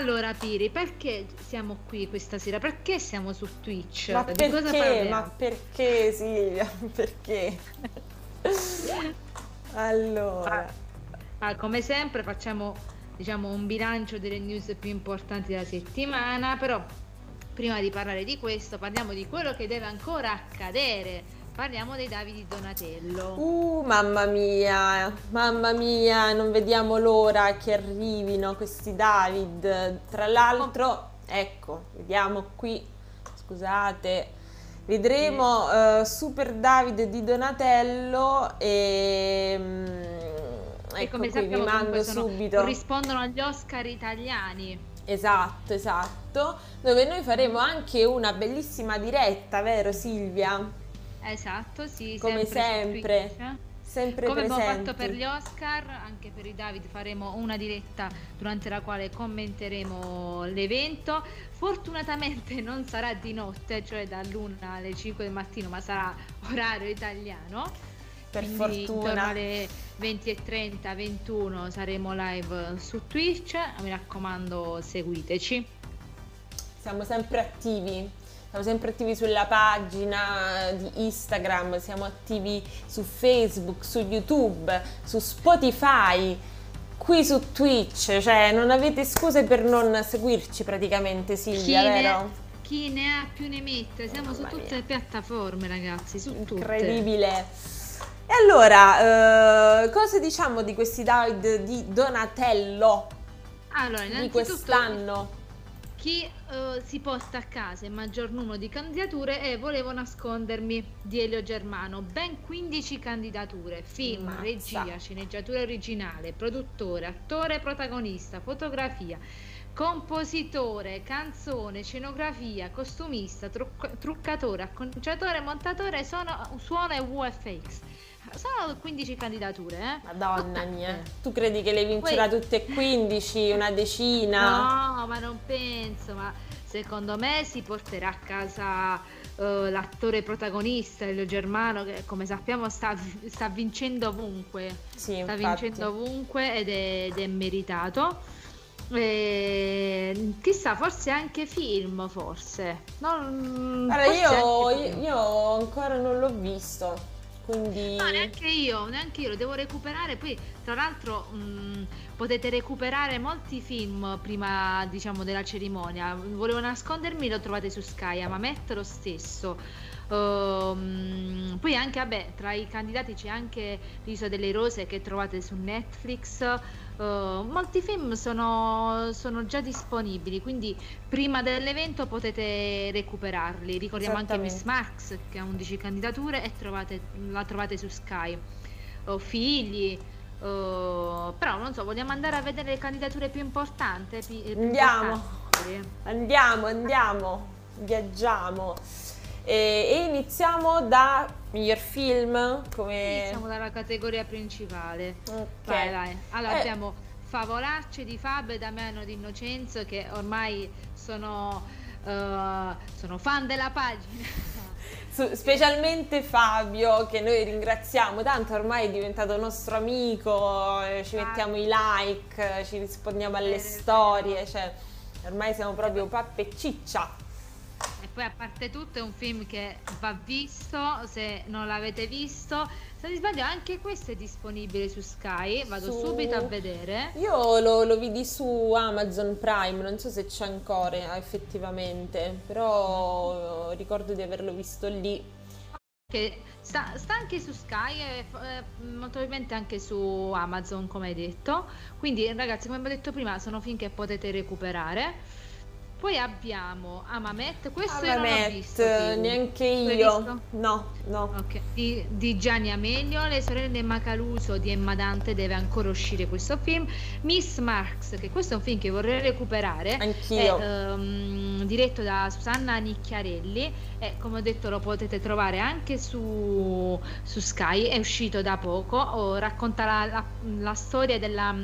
Allora Piri, perché siamo qui questa sera? Perché siamo su Twitch? Ma Di perché? Ma perché Silvia? Perché? Allora, Ah, come sempre facciamo diciamo, un bilancio delle news più importanti della settimana, però prima di parlare di questo parliamo di quello che deve ancora accadere. Parliamo dei Davidi Donatello. uh, mamma mia, mamma mia, non vediamo l'ora che arrivino questi David. Tra l'altro, ecco, vediamo qui, scusate, vedremo eh, Super David di Donatello e... e Ecco come qui, vi sappiamo mando comunque sono- subito. corrispondono agli Oscar italiani. Esatto, esatto, dove noi faremo anche una bellissima diretta, vero Silvia? Esatto, sì, Come sempre sempre, sempre Come abbiamo presenti. fatto per gli Oscar, anche per i David faremo una diretta durante la quale commenteremo l'evento. Fortunatamente non sarà di notte, cioè dall'1 alle 5 del mattino, ma sarà orario italiano. Per Quindi intorno fortuna. alle 20.30, 21 saremo live su Twitch. Mi raccomando, seguiteci. Siamo sempre attivi, siamo sempre attivi sulla pagina di Instagram, siamo attivi su Facebook, su YouTube, su Spotify, qui su Twitch, cioè non avete scuse per non seguirci praticamente Silvia, Chi ne- vero? Chi ne ha più ne mette, siamo su Mamma tutte mia. le piattaforme, ragazzi, su tutte. Incredibile. E allora, eh, cosa diciamo di questi David di Donatello Allora, di quest'anno? Chi eh, si posta a casa il maggior numero di candidature e volevo nascondermi di Elio Germano. Ben 15 candidature, film, Mazza. regia, sceneggiatura originale, produttore, attore protagonista, fotografia, compositore, canzone, scenografia, costumista, trucca- truccatore, acconciatore, montatore, suono, suono e VFX. Sono 15 candidature, eh? Madonna mia, tu credi che le vincerà tutte e 15, una decina? No, ma non penso, ma secondo me si porterà a casa eh, l'attore protagonista, Elio Germano, che come sappiamo sta, sta vincendo ovunque, Sì, sta infatti. vincendo ovunque ed è, ed è meritato. E, chissà, forse anche film, forse. Non, Allora, forse io, anche film. io ancora non l'ho visto, quindi... No, neanche io, neanche io, lo devo recuperare. Poi, tra l'altro, mh, potete recuperare molti film prima, diciamo, della cerimonia. Volevo nascondermi, lo trovate su Sky, Amamet lo stesso. Ehm, poi anche, vabbè, tra i candidati c'è anche l'Isola delle Rose che trovate su Netflix. Eh, molti film sono, sono già disponibili, quindi prima dell'evento potete recuperarli. Ricordiamo anche Miss. Max che ha 11 candidature e trovate- la trovate su Sky. O figli, eh, però non so, vogliamo andare a vedere le candidature più importanti? Pi- più Andiamo. importanti? Andiamo, andiamo, viaggiamo. E, e iniziamo da miglior film, come... Iniziamo dalla categoria principale. Ok. Vai, vai. Allora Eh, abbiamo Favolacce di Fabio e Damiano Di Innocenzo che ormai sono, eh, sono fan della pagina. specialmente Fabio, che noi ringraziamo tanto, ormai è diventato nostro amico, eh, ci Ah. mettiamo i like, ci rispondiamo alle storie, cioè ormai siamo proprio pappa e ciccia. E poi a parte tutto è un film che va visto, se non l'avete visto, se non mi sbaglio anche questo è disponibile su Sky, vado Su- subito a vedere. Io lo, lo vidi su Amazon Prime, non so se c'è ancora effettivamente, però ricordo di averlo visto lì. Che sta, sta anche su Sky e eh, molto probabilmente anche su Amazon come hai detto. Quindi ragazzi come abbiamo detto prima sono film che potete recuperare. Poi abbiamo Amamet, questo io Amamet, visto. tu. neanche io. visto? No, no. Ok, di, di Gianni Amelio, Le sorelle Macaluso di Emma Dante deve ancora uscire questo film. Miss Marx, che questo è un film che vorrei recuperare, Anch'io. è ehm, diretto da Susanna Nicchiarelli e come ho detto lo potete trovare anche su, su Sky, è uscito da poco, oh, racconta la, la- la storia della,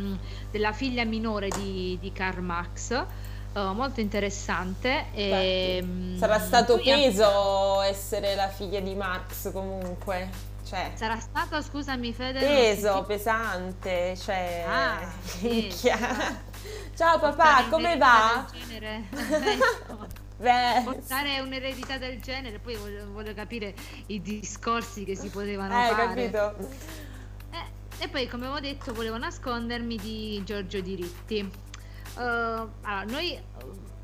della figlia minore di, di Karl Marx. Eh, molto interessante e, Beh, Sarà stato peso essere la figlia di Max comunque, cioè Sarà stato, scusami Fede, peso, sentito. pesante, cioè Ah, peso. Ciao papà, come va? Beh. Portare un'eredità del genere, poi voglio, voglio, capire i discorsi che si potevano eh, fare. capito. Eh, e poi, come avevo detto, volevo nascondermi di Giorgio Diritti. Uh, allora, noi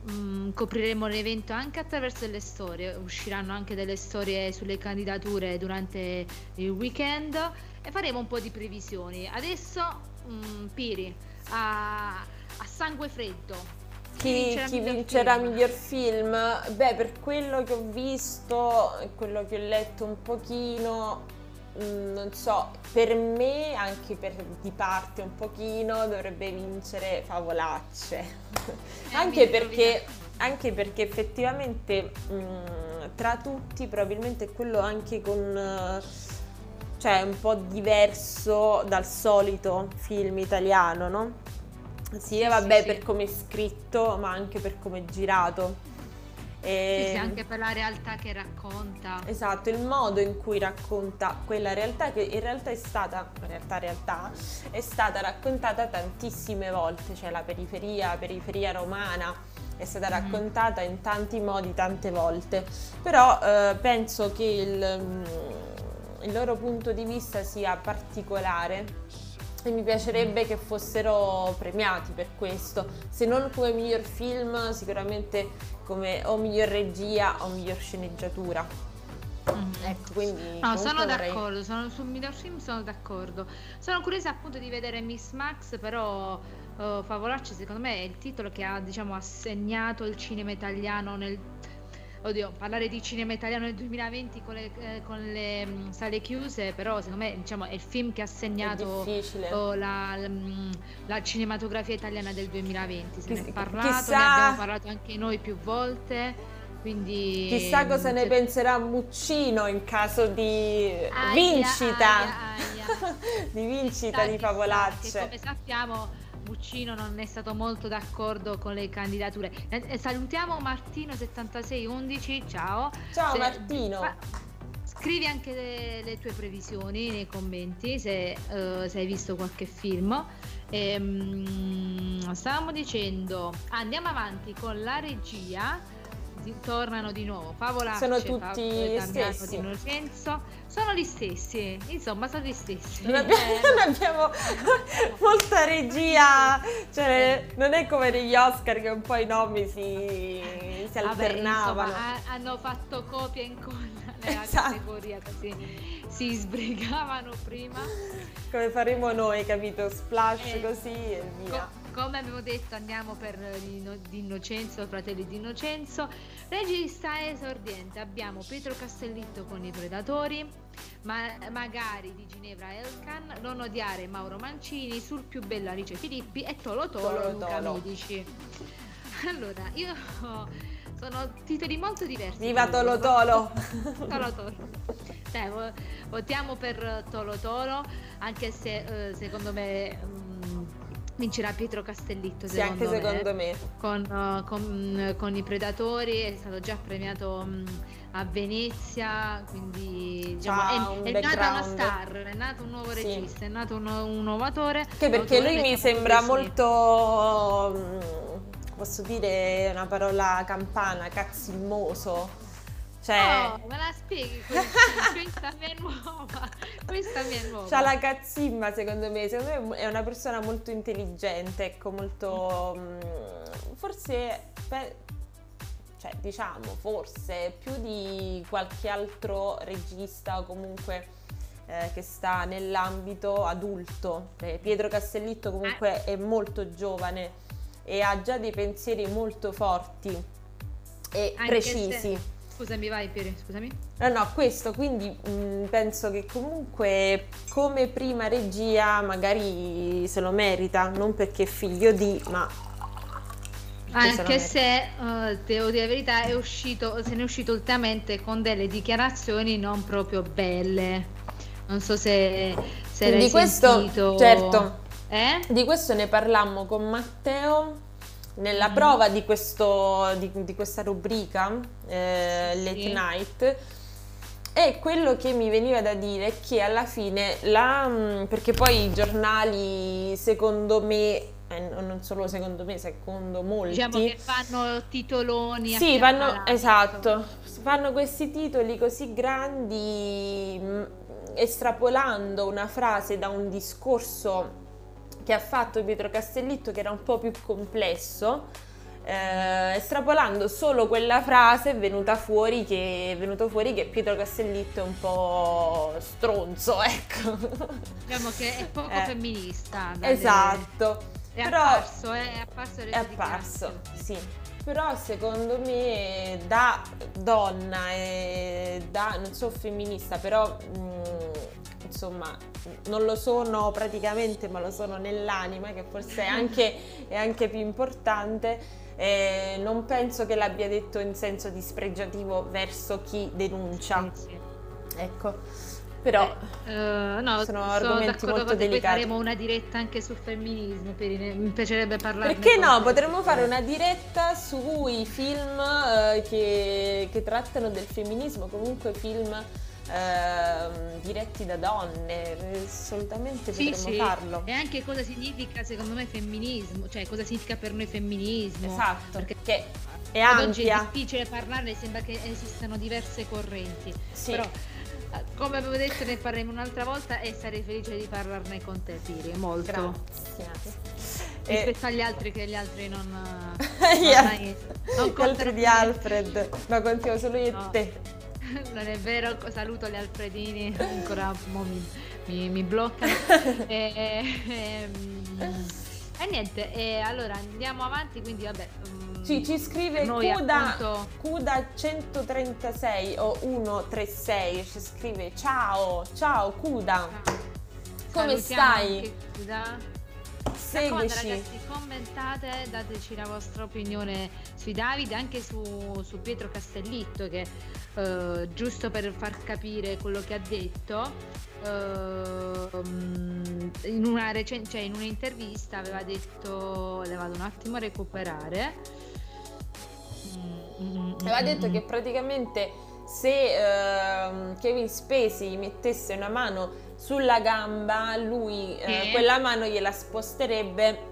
um, copriremo l'evento anche attraverso delle storie, usciranno anche delle storie sulle candidature durante il weekend e faremo un po' di previsioni. Adesso, um, Piri, a, a sangue freddo, chi, chi vincerà miglior film? Beh, per quello che ho visto quello che ho letto un pochino, mh, mm, non so, per me, anche per di parte un pochino, dovrebbe vincere Favolacce. Eh, anche, perché, anche, perché, effettivamente mh, mm, tra tutti probabilmente è quello anche con... cioè un po' diverso dal solito film italiano, no? Sì, vabbè, sì, per sì. come è scritto, ma anche per come è girato. E... Sì, anche per la realtà che racconta. Esatto, il modo in cui racconta quella realtà che in realtà è stata, in realtà, realtà, è stata raccontata tantissime volte, cioè la periferia, periferia romana, è stata mm-hmm. raccontata in tanti modi, tante volte. Però eh, penso che il, mm, il loro punto di vista sia particolare e mi piacerebbe che fossero premiati per questo, se non come miglior film, sicuramente come o miglior regia o miglior sceneggiatura. Mm. Ecco, quindi no, sono vorrei... d'accordo, sono, sul miglior film sono d'accordo. Sono curiosa appunto di vedere Miss Max, però uh, Favolacci secondo me è il titolo che ha diciamo assegnato il cinema italiano nel oddio, parlare di cinema italiano nel 2020 con le, eh, con le mh, mm, sale chiuse, però secondo me diciamo, è il film che ha segnato oh, la, la, mm, la, cinematografia italiana del 2020. Se Chiss- ne è parlato, chissà... ne abbiamo parlato anche noi più volte. Quindi, Chissà cosa ne penserà Muccino in caso di aia, vincita, aia, aia. di vincita di Favolacce. come sappiamo Buccino non è stato molto d'accordo con le candidature. Eh, salutiamo Martino7611, ciao. Ciao se, Martino. Fa, scrivi anche le, le, tue previsioni nei commenti se, uh, se hai visto qualche film. E, um, stavamo dicendo, andiamo avanti con la regia tornano di nuovo. Favolacce, sono tutti gli stessi. Sono gli stessi insomma sono gli stessi. Non abbiamo, eh, non abbiamo molta regia. Cioè non è come negli Oscar che un po' i nomi si, si alternavano. Vabbè, insomma, hanno fatto copia e incolla nella esatto. categoria così si sbrigavano prima. Come faremo noi capito? Splash eh, così e via. co- come abbiamo detto andiamo per di Innocenzo, Fratelli di Innocenzo. Regista esordiente abbiamo Pietro Castellitto con i Predatori, ma, magari di Ginevra Elkan, Non odiare Mauro Mancini, sul più bello Alice Filippi e Tolo Tolo, Tolo Luca Tolo. Allora, io sono titoli molto diversi. Viva Tolo Tolo! Tolo Tolo. Cioè, votiamo per Tolo Tolo, anche se eh, secondo me... Mm, vincerà Pietro Castellitto sì, anche me, secondo me. Con, uh, con, con, i Predatori è stato già premiato um, a Venezia quindi diciamo, è, è nata una star è nato un nuovo sì. regista è nato un, un nuovo attore che perché lui mi sembra molto mm, posso dire una parola campana cazzimmoso cioè... Oh, me la spieghi questa mia nuova. Questa mia nuova. C'ha la cazzimma secondo me, secondo me è una persona molto intelligente, ecco, molto... Mm, forse... cioè, diciamo, forse più di qualche altro regista o comunque eh, che sta nell'ambito adulto. Eh, Pietro Castellitto comunque eh. è molto giovane e ha già dei pensieri molto forti e Anche precisi. Se Scusami, vai Pieri, scusami. No, no, questo, quindi mh, mm, penso che comunque come prima regia magari se lo merita, non perché è figlio di, ma... Anche se, uh, devo dire la verità, è uscito, se ne è uscito ultimamente con delle dichiarazioni non proprio belle. Non so se, se l'hai questo, sentito. Certo, eh? di questo ne parlammo con Matteo nella mm. prova di, questo, di, di questa rubrica, eh, sì. Late Night, e quello che mi veniva da dire è che alla fine, la, mm, perché poi i giornali secondo me eh, non solo secondo me, secondo molti. Diciamo che fanno titoloni. Sì, fanno, esatto, fanno questi titoli così grandi mh, estrapolando una frase da un discorso che ha fatto Pietro Castellitto che era un po' più complesso eh, estrapolando solo quella frase è venuta fuori che, è venuto fuori che Pietro Castellitto è un po' stronzo, ecco. Diciamo che è poco eh, femminista. Esatto. È Però, apparso, è apparso. È apparso, sì. Però secondo me da donna e da, non so femminista, però mh, mm, insomma non lo sono praticamente ma lo sono nell'anima che forse è anche, è anche più importante eh, non penso che l'abbia detto in senso dispregiativo verso chi denuncia. Ecco. Però eh, uh, no, sono argomenti molto delicati. Poi faremo una diretta anche sul femminismo, mi piacerebbe parlare. Perché no? Potremmo fare una diretta sui film uh, che, che, trattano del femminismo, comunque film uh, diretti da donne, assolutamente sì, potremmo sì. farlo. E anche cosa significa secondo me femminismo, cioè cosa significa per noi femminismo. Esatto, perché che è ampia. Oggi è difficile parlarne, sembra che esistano diverse correnti. Sì. Però come avevo detto ne parleremo un'altra volta e sarei felice di parlarne con te Piri, molto. Grazie. Rispetto e... agli altri che gli altri non... yeah. non, non gli altri di Alfred, ma contiamo solo io no. e te. Non è vero, saluto gli Alfredini, ancora mi, mi, mi bloccano. e, e, e, e, niente, e allora andiamo avanti, quindi vabbè... Ci, ci scrive Cuda, appunto... Cuda 136 o 136, ci scrive ciao, ciao Cuda, come stai? Cuda. Seguici. ragazzi, commentate, dateci la vostra opinione sui Davide, anche su, su Pietro Castellitto che eh, giusto per far capire quello che ha detto, eh, in, una recen- cioè in un'intervista aveva detto, le vado un attimo a recuperare, aveva detto che praticamente se uh, Kevin Spacey mettesse una mano sulla gamba, lui uh, quella mano gliela sposterebbe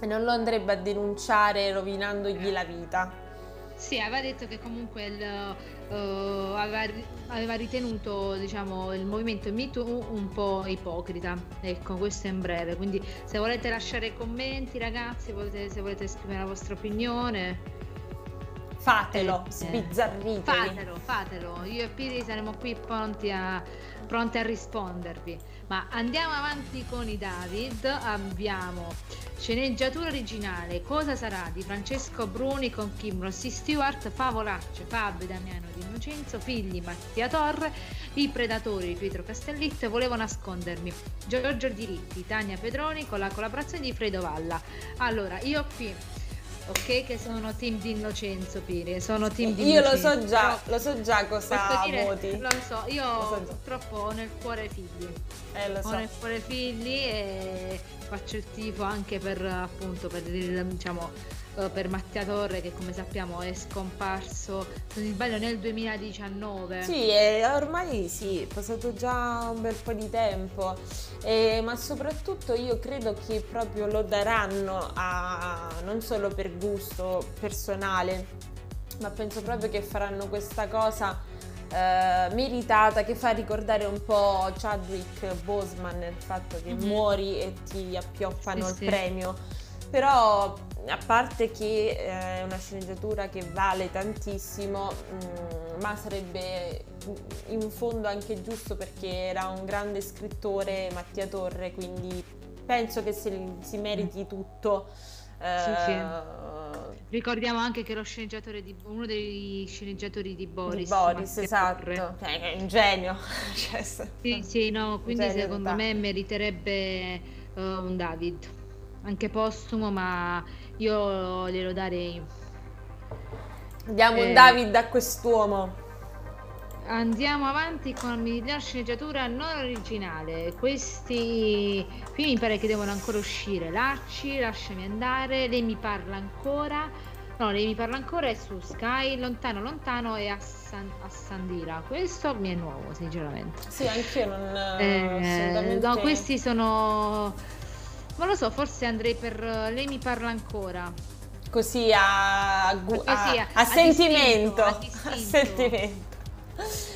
e non lo andrebbe a denunciare rovinandogli la vita. Sì, aveva detto che comunque il, uh, aveva, aveva, ritenuto diciamo, il movimento MeToo un po' ipocrita. Ecco, questo è in breve. Quindi se volete lasciare commenti ragazzi, volete, se volete esprimere la vostra opinione, Fatelo, eh, sbizzarritevi. Fatelo, fatelo. Io e Piri saremo qui pronti a, pronti a rispondervi. Ma andiamo avanti con i David. Abbiamo sceneggiatura originale. Cosa sarà di Francesco Bruni con Kim Rossi Stewart, Favolaccio, Fabio Damiano Di Innocenzo, figli Mattia Torre, i predatori di Pietro Castellitto volevo nascondermi. Giorgio Diritti, Tania Pedroni con la collaborazione di Fredo Valla. Allora, io qui ok? Che sono team di Innocenzo Piri, sono team di Io lo so già, lo so già cosa dire, voti. Lo so, io lo so purtroppo ho nel cuore figli. Eh, lo ho so. nel cuore figli e faccio il tifo anche per appunto per diciamo eh, per Mattia Torre che come sappiamo è scomparso se non sbaglio nel 2019 sì ormai sì è passato già un bel po' di tempo e, ma soprattutto io credo che proprio lo daranno a, non solo per gusto personale ma penso proprio che faranno questa cosa eh, meritata che fa ricordare un po' Chadwick Boseman il fatto che mm-hmm. muori e ti appioppano sì, il sì. premio però a parte che eh, è una sceneggiatura che vale tantissimo, mm, ma sarebbe in fondo anche giusto perché era un grande scrittore Mattia Torre, quindi penso che si, si meriti tutto. Eh, sì, sì. Ricordiamo anche che lo sceneggiatore di, uno dei sceneggiatori di Boris. Di Boris, esatto, cioè, è un genio. cioè, sì, sì, no, quindi secondo me meriterebbe uh, un David, anche postumo, ma io glielo darei. Diamo eh, un David a quest'uomo. Andiamo avanti con la sceneggiatura non originale. Questi film mi pare che devono ancora uscire. Lacci, lasciami andare. Lei mi parla ancora. No, lei mi parla ancora è su Sky, lontano lontano e a, San, a Sandira. Questo mi è nuovo, sinceramente. Sì, anche io non... Eh, no, questi sono Non lo so, forse andrei per uh, Lei mi parla ancora. Così a, a, Così, a, a, sentimento. A sentimento.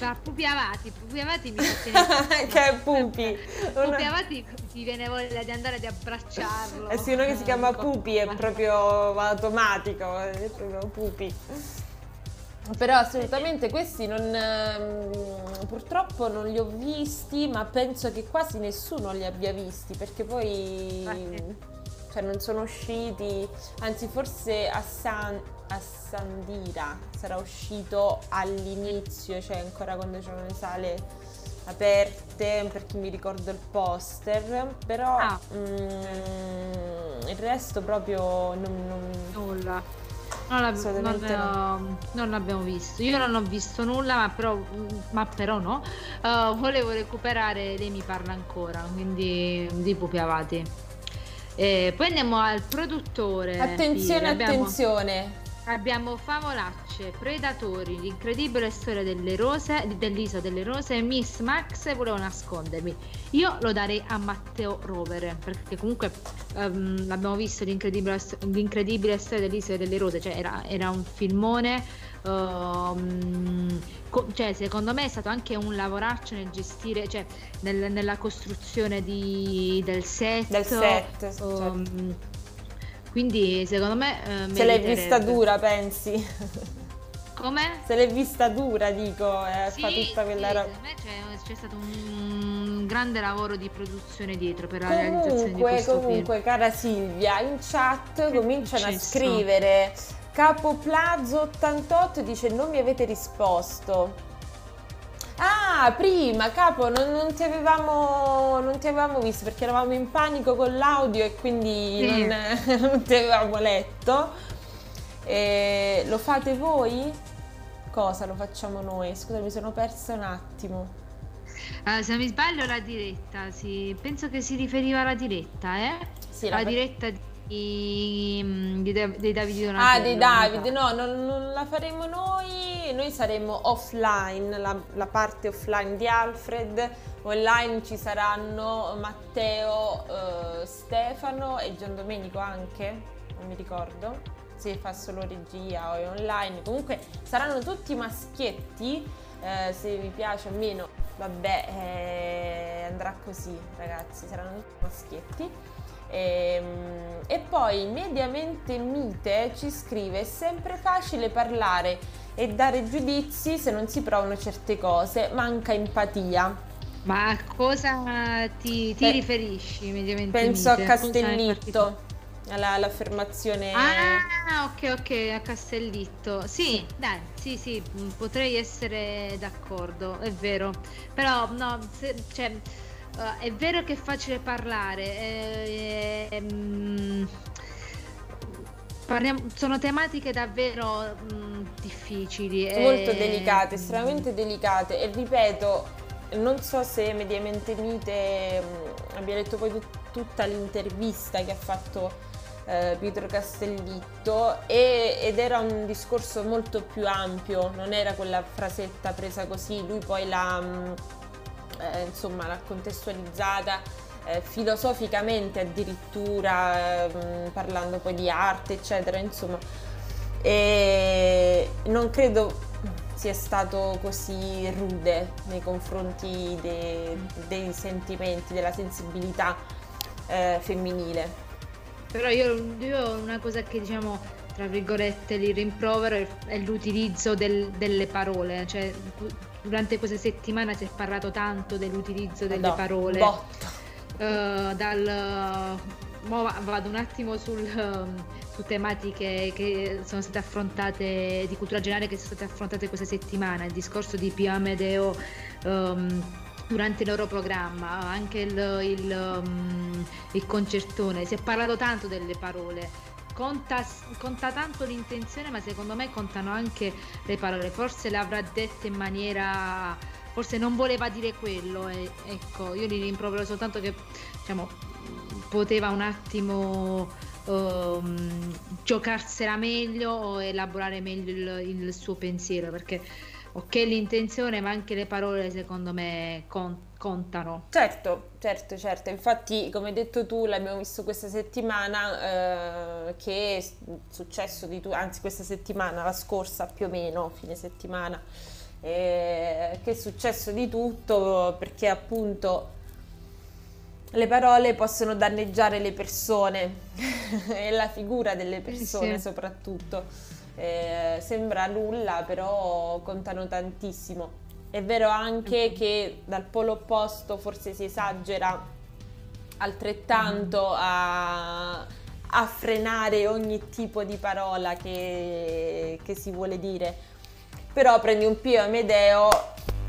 Ma Pupi Avati, Pupi Avati mi Che è Pupi. Pupi Avati ti viene voglia di andare ad abbracciarlo. Eh sì, uno che si chiama Pupi è proprio automatico, è proprio Pupi. Però assolutamente questi non, ehm, purtroppo non li ho visti, ma penso che quasi nessuno li abbia visti perché poi cioè, non sono usciti, anzi forse a, San, a Sandira sarà uscito all'inizio, cioè ancora quando c'erano le sale aperte perché mi ricordo il poster, però ah. mm, il resto proprio non, non... nulla. Non, non, no. non, l'abbiamo visto. Io non ho visto nulla, ma però, ma però no. Uh, volevo recuperare Lei mi parla ancora, quindi di Pupi Avati. E poi andiamo al produttore. Attenzione, abbiamo, attenzione. Abbiamo Favolacce, Predatori, l'incredibile storia delle rose, dell'isola delle rose, Miss Max volevo nascondermi. Io lo darei a Matteo Rovere, perché comunque um, l'abbiamo visto l'incredibile, l'incredibile, storia dell'isola delle rose, cioè era, era un filmone, um, co- cioè secondo me è stato anche un lavoraccio nel gestire, cioè nel, nella costruzione di, del set. Del set, um, certo quindi secondo me... Eh, Se l'hai vista dura, pensi? Come? Se l'hai vista dura, dico, eh, sì, fa tutta quella sì, roba. C'è, c'è, stato un grande lavoro di produzione dietro per comunque, la realizzazione di questo comunque, film. cara Silvia, in chat che cominciano a scrivere Capo Plazo 88 dice non mi avete risposto. Ah, prima, capo, non, non, ti avevamo, non, ti avevamo, visto perché eravamo in panico con l'audio e quindi sì. non, non, ti avevamo letto. E lo fate voi? Cosa lo facciamo noi? Scusa, mi sono persa un attimo. Uh, se non mi sbaglio la diretta, sì. penso che si riferiva alla diretta, eh? Sì, la, la diretta di di, di, dei Davide Donatello. Ah, dei Davide, no, non, non, la faremo noi, noi saremo offline, la, la, parte offline di Alfred, online ci saranno Matteo, eh, Stefano e Gian Domenico anche, non mi ricordo. Se fa solo regia o è online, comunque saranno tutti maschietti, eh, se vi piace o meno, vabbè, eh, andrà così ragazzi, saranno tutti maschietti. E, ehm, e poi mediamente Mite ci scrive: è sempre facile parlare e dare giudizi se non si provano certe cose, manca empatia. Ma a cosa ti, ti Beh, riferisci mediamente? Penso Mite? a Castellitto. Alla, all'affermazione ah ok ok a Castellitto sì, sì, dai sì sì potrei essere d'accordo è vero però no se, cioè Uh, è vero che è facile parlare, eh, ehm, parliamo, sono tematiche davvero mh, mm, difficili. Molto e... delicate, estremamente delicate e ripeto, non so se mediamente Mite mh, abbia letto poi tut- tutta l'intervista che ha fatto eh, Pietro Castellitto e, ed era un discorso molto più ampio, non era quella frasetta presa così, lui poi l'ha... Mh, eh, insomma l'ha contestualizzata eh, filosoficamente addirittura eh, parlando poi di arte eccetera insomma e non credo sia stato così rude nei confronti de, dei sentimenti, della sensibilità eh, femminile. Però io, io, una cosa che diciamo tra virgolette li rimprovero è l'utilizzo del, delle parole, cioè durante questa settimana si è parlato tanto dell'utilizzo delle no, parole. Uh, dal, vado un attimo sul, um, su tematiche che sono state affrontate di cultura generale che sono state affrontate questa settimana, il discorso di Pio Amedeo um, durante il loro programma, anche il, il, um, il concertone, si è parlato tanto delle parole Conta, conta, tanto l'intenzione, ma secondo me contano anche le parole. Forse le avrà dette in maniera. Forse non voleva dire quello. E, ecco, io gli rimprovero soltanto che diciamo, poteva un attimo um, giocarsela meglio o elaborare meglio il, il suo pensiero. Perché ok l'intenzione ma anche le parole secondo me con- contano. Certo, certo, certo, infatti come hai detto tu l'abbiamo visto questa settimana eh, che è successo di tutto, anzi questa settimana, la scorsa più o meno, fine settimana, eh, che è successo di tutto perché appunto le parole possono danneggiare le persone e la figura delle persone sì. soprattutto. Eh, sembra nulla, però contano tantissimo. È vero anche che dal polo opposto forse si esagera altrettanto mm. a, a frenare ogni tipo di parola che, che si vuole dire. Però prendi un Pio Amedeo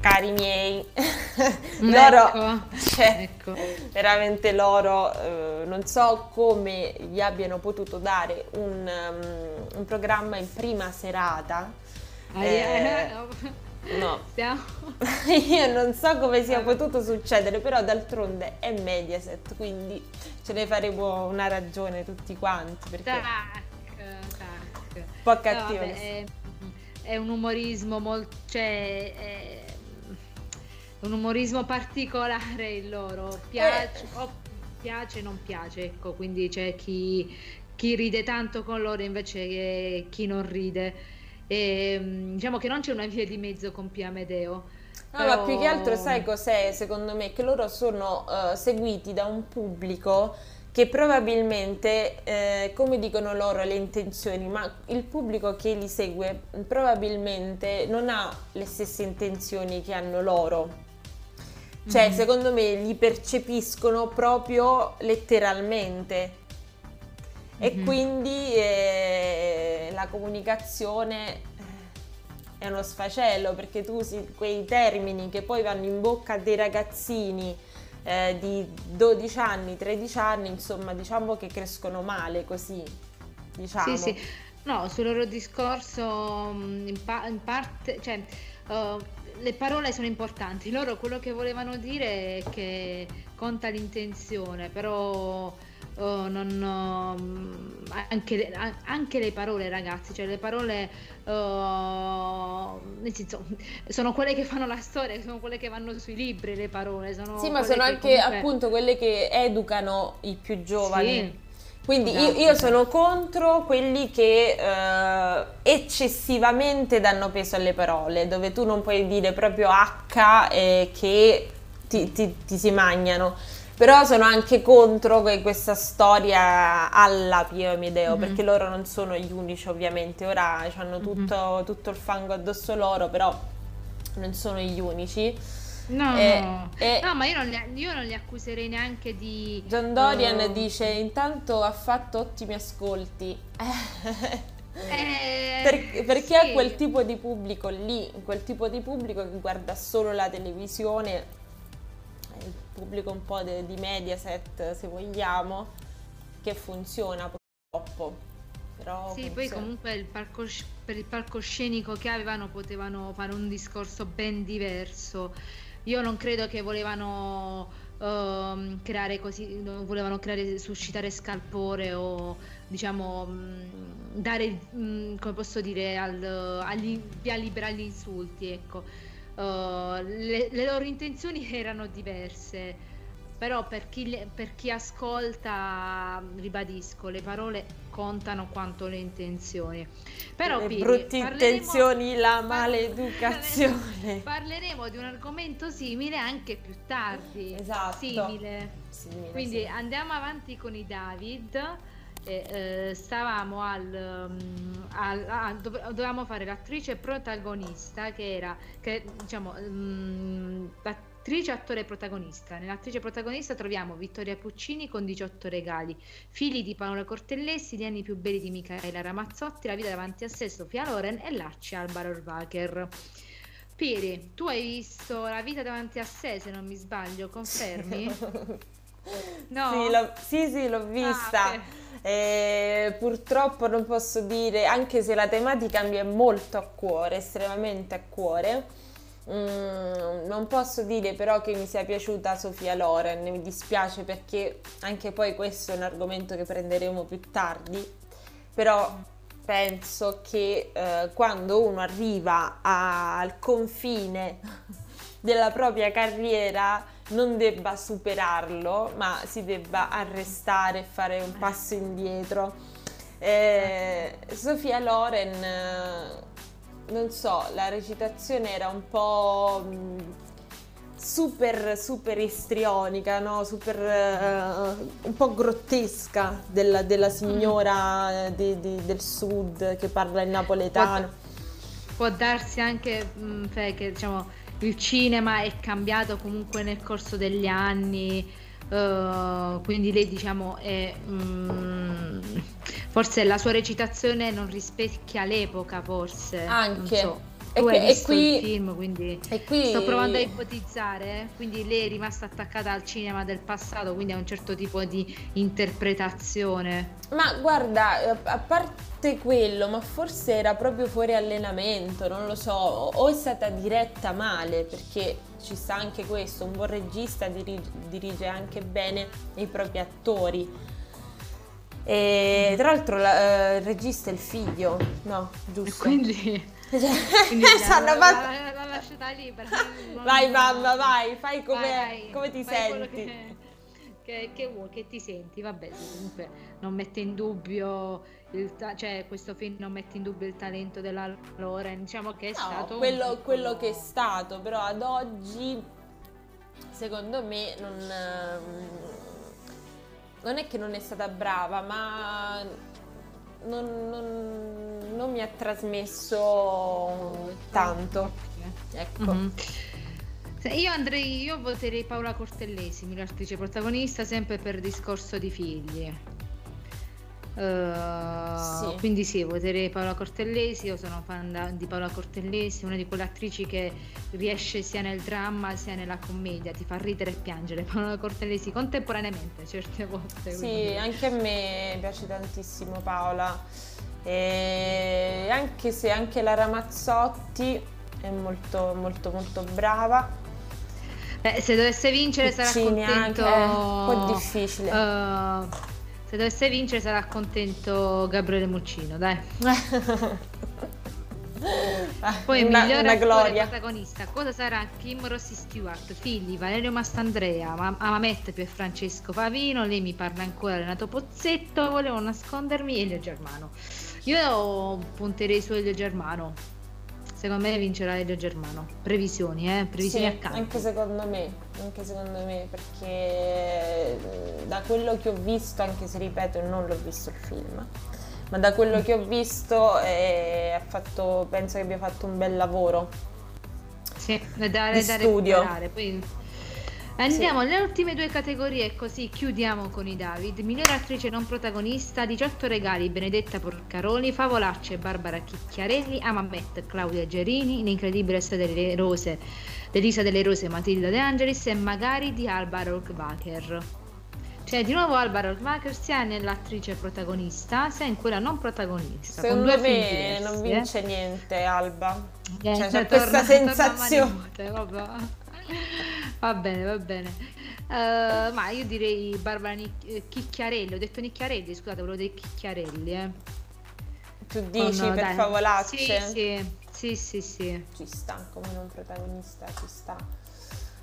cari miei, loro, ecco. Cioè, ecco. veramente loro, eh, non so come gli abbiano potuto dare un, um, un programma in prima serata. Ah, eh, no, io non so come sia potuto succedere, però d'altronde è Mediaset, quindi ce ne faremo una ragione tutti quanti. Perché tac, tac. Un po' cattivo. No, vabbè, è, è, un umorismo molto... Cioè, è, un umorismo particolare il loro, piace, eh. o piace non piace, ecco, quindi c'è chi, chi ride tanto con loro invece che chi non ride. E, mm, diciamo che non c'è una via di mezzo con Pia Medeo. No, però... ma più che altro sai cos'è secondo me? Che loro sono uh, seguiti da un pubblico che probabilmente, eh, come dicono loro le intenzioni, ma il pubblico che li segue probabilmente non ha le stesse intenzioni che hanno loro. Cioè, mm-hmm. secondo me li percepiscono proprio letteralmente. E mm-hmm. quindi eh, la comunicazione eh, è uno sfacello perché tu usi quei termini che poi vanno in bocca dei ragazzini eh, di 12 anni, 13 anni, insomma, diciamo che crescono male così. Diciamo. Sì, sì. No, sul loro discorso mm, in, pa- in parte, cioè, uh, le parole sono importanti, loro quello che volevano dire è che conta l'intenzione, però oh, non, oh, anche, le, anche, le, parole ragazzi, cioè le parole oh, nel senso, sono quelle che fanno la storia, sono quelle che vanno sui libri le parole. Sono sì, ma sono anche comunque... appunto quelle che educano i più giovani. Sì quindi esatto. io, io, sono contro quelli che eh, eccessivamente danno peso alle parole, dove tu non puoi dire proprio H e che ti, ti, ti si mangiano. Però sono anche contro questa storia alla Pio Medeo, mm-hmm. perché loro non sono gli unici ovviamente, ora hanno mhm. tutto, mm-hmm. tutto il fango addosso loro, però non sono gli unici. No, e, no. E no, ma io non, li, io non, li, accuserei neanche di... John Dorian uh, dice, intanto ha fatto ottimi ascolti. Eh, per, perché sì. a quel tipo di pubblico lì, quel tipo di pubblico che guarda solo la televisione, pubblico un po' de, di Mediaset se vogliamo, che funziona purtroppo. Però sì, funziona. poi comunque il palcos- per il palcoscenico che avevano potevano fare un discorso ben diverso io non credo che volevano uh, creare così, volevano creare, suscitare scalpore o diciamo mh, dare, mh, come posso dire, al, agli, via libera agli insulti, ecco. Uh, le, le loro intenzioni erano diverse però per chi, per chi, ascolta, ribadisco, le parole contano quanto le intenzioni. Però, le Piri, brutte intenzioni, la maleducazione. Parleremo di un argomento simile anche più tardi. Esatto. Simile. simile Quindi sì. andiamo avanti con i David. Eh, stavamo al, um, al ah, dovevamo fare l'attrice protagonista che era che diciamo um, Attrice e attore protagonista. Nell'attrice protagonista troviamo Vittoria Puccini con 18 regali, figli di Paola Cortellessi, gli anni più belli di Michaela Ramazzotti, La vita davanti a sé, Sofia Loren e Lacci Alba Rohrwacher. Pieri, tu hai visto La vita davanti a sé, se non mi sbaglio, confermi? no? Sì, l'ho, sì, sì, l'ho vista. Ah, eh, purtroppo non posso dire, anche se la tematica mi è molto a cuore, estremamente a cuore Mm, non posso dire però che mi sia piaciuta Sofia Loren, mi dispiace perché anche poi questo è un argomento che prenderemo più tardi, però penso che eh, quando uno arriva a, al confine della propria carriera non debba superarlo, ma si debba arrestare e fare un passo indietro. Eh, Sofia Loren, non so, la recitazione era un po' super, super istrionica, no? super, uh, un po' grottesca della, della signora mm. di, di, del sud che parla in napoletano. Può, può darsi anche mh, mm, che diciamo, il cinema è cambiato comunque nel corso degli anni. Uh, quindi lei diciamo è um, forse la sua recitazione non rispecchia l'epoca forse anche tu e, hai visto qui, il film, quindi qui, sto provando a ipotizzare. Quindi lei è rimasta attaccata al cinema del passato, quindi a un certo tipo di interpretazione. Ma guarda, a parte quello, ma forse era proprio fuori allenamento, non lo so, o è stata diretta male, perché ci sta anche questo, un buon regista dirige, dirige anche bene i propri attori. E tra l'altro la, uh, il regista è il figlio, no, giusto? E quindi quindi la, la, la, la lasciata libera. vai mamma, vai, fai come, vai, come ti senti. Che, che, che, vuoi, che ti senti, vabbè, comunque non mette in dubbio il, cioè questo film non mette in dubbio il talento della Loren, diciamo che è no, stato quello, piccolo... quello che è stato, però ad oggi secondo me non, non è che non è stata brava, ma non, non, non mi ha trasmesso tanto. Ecco. Mm-hmm. Io andrei, io voterei Paola Cortellesi, l'attrice protagonista, sempre per discorso di figli. Uh, sì. Quindi sì, voterei Paola Cortellesi, io sono fan di Paola Cortellesi, una di quelle attrici che riesce sia nel dramma sia nella commedia, ti fa ridere e piangere. Paola Cortellesi contemporaneamente certe volte. Sì, quindi. anche a me piace tantissimo Paola, e anche se anche la Ramazzotti è molto molto molto brava. Eh, se dovesse vincere Puccini sarà contento. Anche, è un po' difficile. Uh, se dovesse vincere sarà contento Gabriele Muccino, dai. Poi una, miglior una gloria. protagonista, cosa sarà Kim Rossi Stewart, figli Valerio Mastandrea, Amamet per Francesco Pavino, lei mi parla ancora Renato Pozzetto, volevo nascondermi Elio Germano. Io punterei su Elio Germano Secondo me vincerà Elio Germano. Previsioni, eh? Previsioni sì, accanto. Anche secondo me, anche secondo me, perché da quello che ho visto, anche se ripeto non l'ho visto il film, ma da quello che ho visto eh, fatto, penso che abbia fatto un bel lavoro. Sì, da, di da studio. Poi Andiamo sì. alle ultime due categorie così chiudiamo con i David. Migliore attrice non protagonista, 18 regali Benedetta Porcaroli, Favolacce Barbara Chicchiarelli, Amamet Claudia Gerini, L'incredibile storia delle rose Elisa delle Rose Matilda De Angelis e magari di Alba Rockbacher. Cioè, di nuovo Alba Rockbacher sia nell'attrice protagonista sia in quella non protagonista. Secondo me non eh. vince niente Alba. Eh, cioè, c'è questa sensazione. Va bene, va bene. Uh, ma io direi Barbara Nic- eh, Chicchiarelli, ho detto Nicchiarelli, scusate, volevo dire Chicchiarelli, eh. Tu dici oh, no, per dai. favolacce? Sì, sì, sì, sì, sì. Ci sta, come non protagonista, ci sta.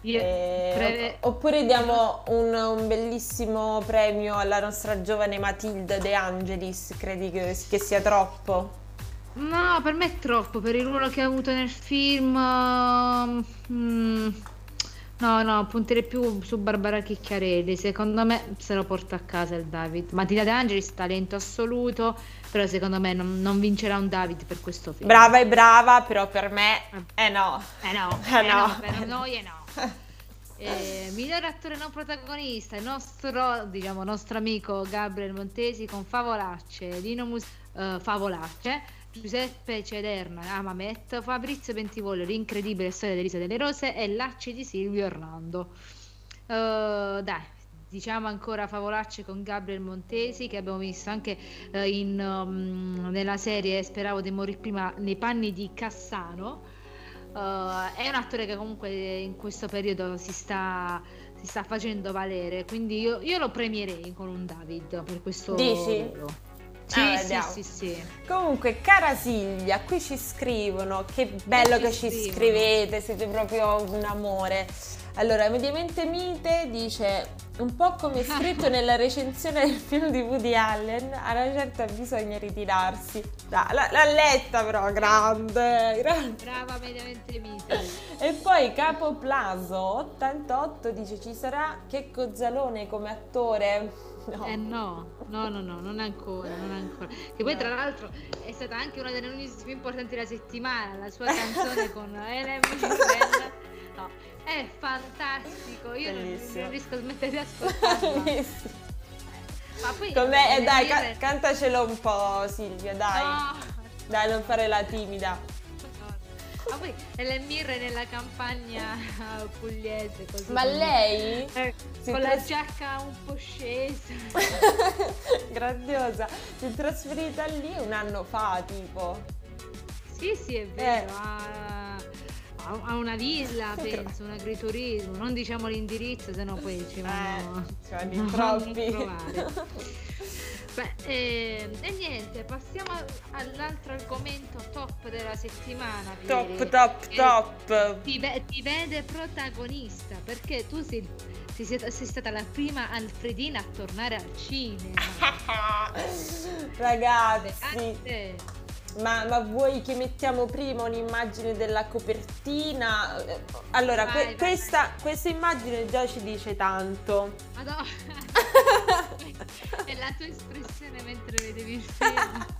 Eh, pre- oppure diamo un, un, bellissimo premio alla nostra giovane Matilde De Angelis, credi che, che sia troppo? No, per me è troppo, per il ruolo che ha avuto nel film... Mm, no, no, punterei più su Barbara Chicchiarelli, secondo me se lo porta a casa il David. Matilda De Angelis, talento assoluto, però secondo me non, non, vincerà un David per questo film. Brava e brava, però per me eh no. Eh no, eh, no. no per noi è no. Eh, miglior attore non protagonista, il nostro, diciamo, nostro amico Gabriel Montesi con Favolacce, Lino Mus- uh, Favolacce Giuseppe Cederna, Amamet, Fabrizio Bentivoglio, l'incredibile storia di Elisa delle Rose e Lacci di Silvio Orlando. Uh, dai, diciamo ancora favolacce con Gabriel Montesi che abbiamo visto anche uh, in, um, nella serie Speravo di morire prima nei panni di Cassano. Uh, è un attore che comunque in questo periodo si sta, si sta facendo valere, quindi io, io, lo premierei con un David per questo Dici? Ruolo. Sì, ah, sì, sì, sì. Comunque, cara Silvia, qui ci scrivono, che bello che, che ci scrivono. scrivete, siete proprio un amore. Allora, mediamente Mite dice un po' come scritto nella recensione del film di Woody Allen, a una certa bisogna ritirarsi. l'ha, l'ha letta però, grande, grande. Brava mediamente Mite. E poi Capo Plaso 88 dice ci sarà che Cozzalone come attore? No. Eh no, no, no, no, non ancora, non ancora. Che poi no. tra l'altro è stata anche una delle notizie più importanti della settimana, la sua canzone con Mirren. No, è fantastico, io non, non, riesco a smettere di ascoltarlo. Ma poi Com'è? Eh, dai, ca- cantacelo un po' Silvia, dai. No. Dai, non fare la timida. Ma poi le mirre nella campagna pugliese così. Ma lei? Eh, con tras- la giacca un po' scesa. Grandiosa. Si è trasferita lì un anno fa, tipo. Sì, sì, è vero. Eh. Ah a una villa, penso, un agriturismo, non diciamo l'indirizzo, se no poi ci vanno, eh, ci vanno troppi. Beh, eh, e niente, passiamo all'altro argomento top della settimana. Top, Pieri, top, top. Ti, ti, vede protagonista perché tu sei, sei, sei, stata la prima Alfredina a tornare al cinema. Ragazzi. Ma, ma, vuoi che mettiamo prima un'immagine della copertina? Allora, vai, que- vai, questa, vai. questa, immagine già ci dice tanto. Madonna! È la tua espressione mentre vedevi il film.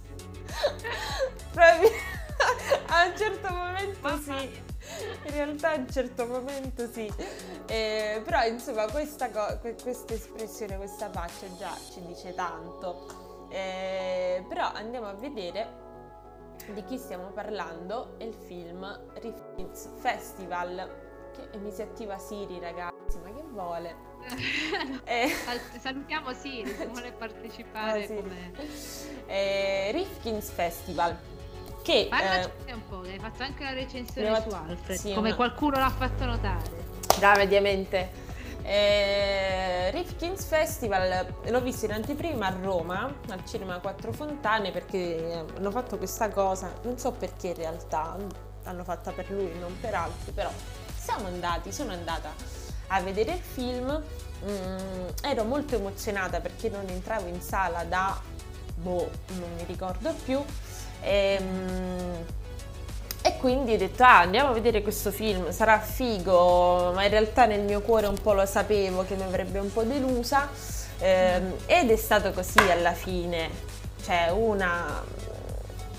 Proprio a un certo momento Mamma sì. In realtà a un certo momento sì. Eh, però insomma questa, co- questa espressione, questa faccia già ci dice tanto. Eh, però andiamo a vedere di chi stiamo parlando è il film Rifkin's Festival che mi si attiva Siri ragazzi ma che vuole? Eh. salutiamo Siri se vuole partecipare ah, come eh, Rifkin's Festival che parlaci eh, un po' hai fatto anche la recensione su Alfred sì, come una... qualcuno l'ha fatto notare. Da mediamente eh, Rifkin's Festival l'ho visto in anteprima a Roma, al Cinema Quattro Fontane, perché hanno fatto questa cosa, non so perché in realtà, l'hanno fatta per lui, non per altri, però siamo andati, sono andata a vedere il film, mm, ero molto emozionata perché non entravo in sala da, boh, non mi ricordo più, e, mm, e quindi ho detto, ah, andiamo a vedere questo film, sarà figo, ma in realtà nel mio cuore un po' lo sapevo che mi avrebbe un po' delusa. Eh, ed è stato così alla fine, cioè una,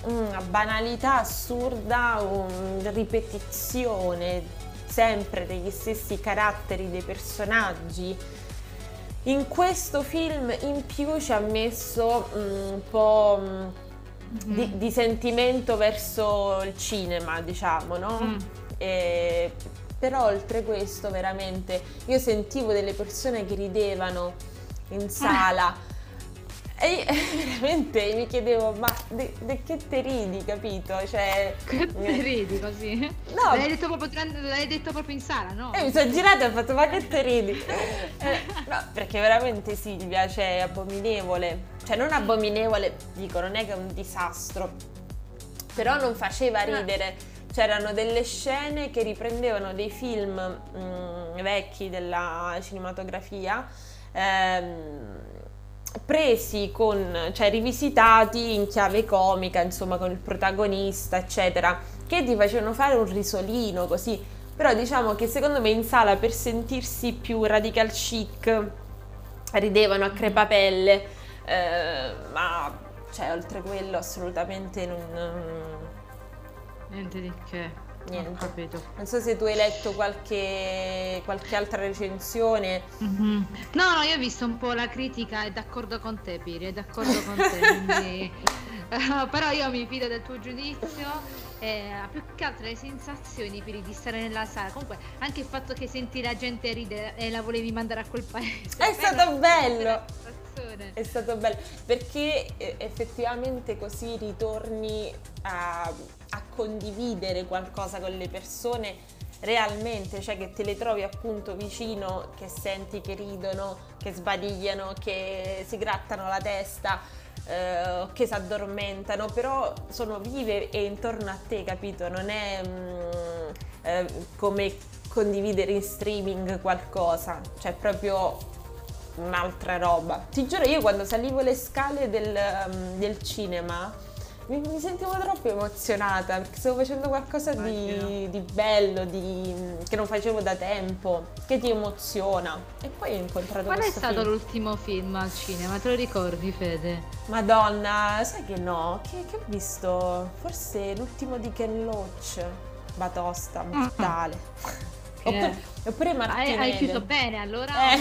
una banalità assurda, una ripetizione sempre degli stessi caratteri dei personaggi. In questo film in più ci ha messo un po' mm-hmm. di, di, sentimento verso il cinema, diciamo, no? Mm. E, però oltre questo veramente io sentivo delle persone che ridevano in sala. E io, veramente mi chiedevo, ma di che te ridi, capito? Cioè, che te ridi così? No. L'hai detto proprio, l'hai detto proprio in sala, no? E mi sono girata e ho fatto, ma che te ridi? eh, no, perché veramente Silvia, cioè, è abominevole. Cioè, non abominevole, dico, non è che è un disastro. Però non faceva ah. ridere. C'erano delle scene che riprendevano dei film mh, mm, vecchi della cinematografia. Ehm, presi con, cioè rivisitati in chiave comica, insomma, con il protagonista, eccetera, che ti facevano fare un risolino così. Però diciamo che secondo me in sala per sentirsi più radical chic ridevano a crepapelle, eh, ma cioè oltre quello assolutamente non... Niente di che. Niente. Non so se tu hai letto qualche, qualche altra recensione. Mm-hmm. No, no, io ho visto un po' la critica, è d'accordo con te, Piri, è d'accordo con te. quindi... però io mi fido del tuo giudizio. Eh, più che altro le sensazioni Piri, di stare nella sala. Comunque, anche il fatto che senti la gente ridere e la volevi mandare a quel paese. È stato bello! È stato bello perché eh, effettivamente così ritorni a, a condividere qualcosa con le persone realmente, cioè che te le trovi appunto vicino, che senti che ridono, che sbadigliano, che si grattano la testa. eh, che si addormentano, però sono vive e intorno a te, capito? Non è mm, eh, come condividere in streaming qualcosa, cioè proprio un'altra roba. Ti giuro, io quando salivo le scale del, um, del cinema mi, mi, sentivo troppo emozionata perché stavo facendo qualcosa di, di, bello, di, che non facevo da tempo, che ti emoziona. E poi ho incontrato Qual è stato film. l'ultimo film al cinema? Te lo ricordi, Fede? Madonna, sai che no? Che, che ho visto? Forse l'ultimo di Ken Loach. Batosta, mortale. Oppure, oppure Martinelli. Hai, hai chiuso bene allora? Eh.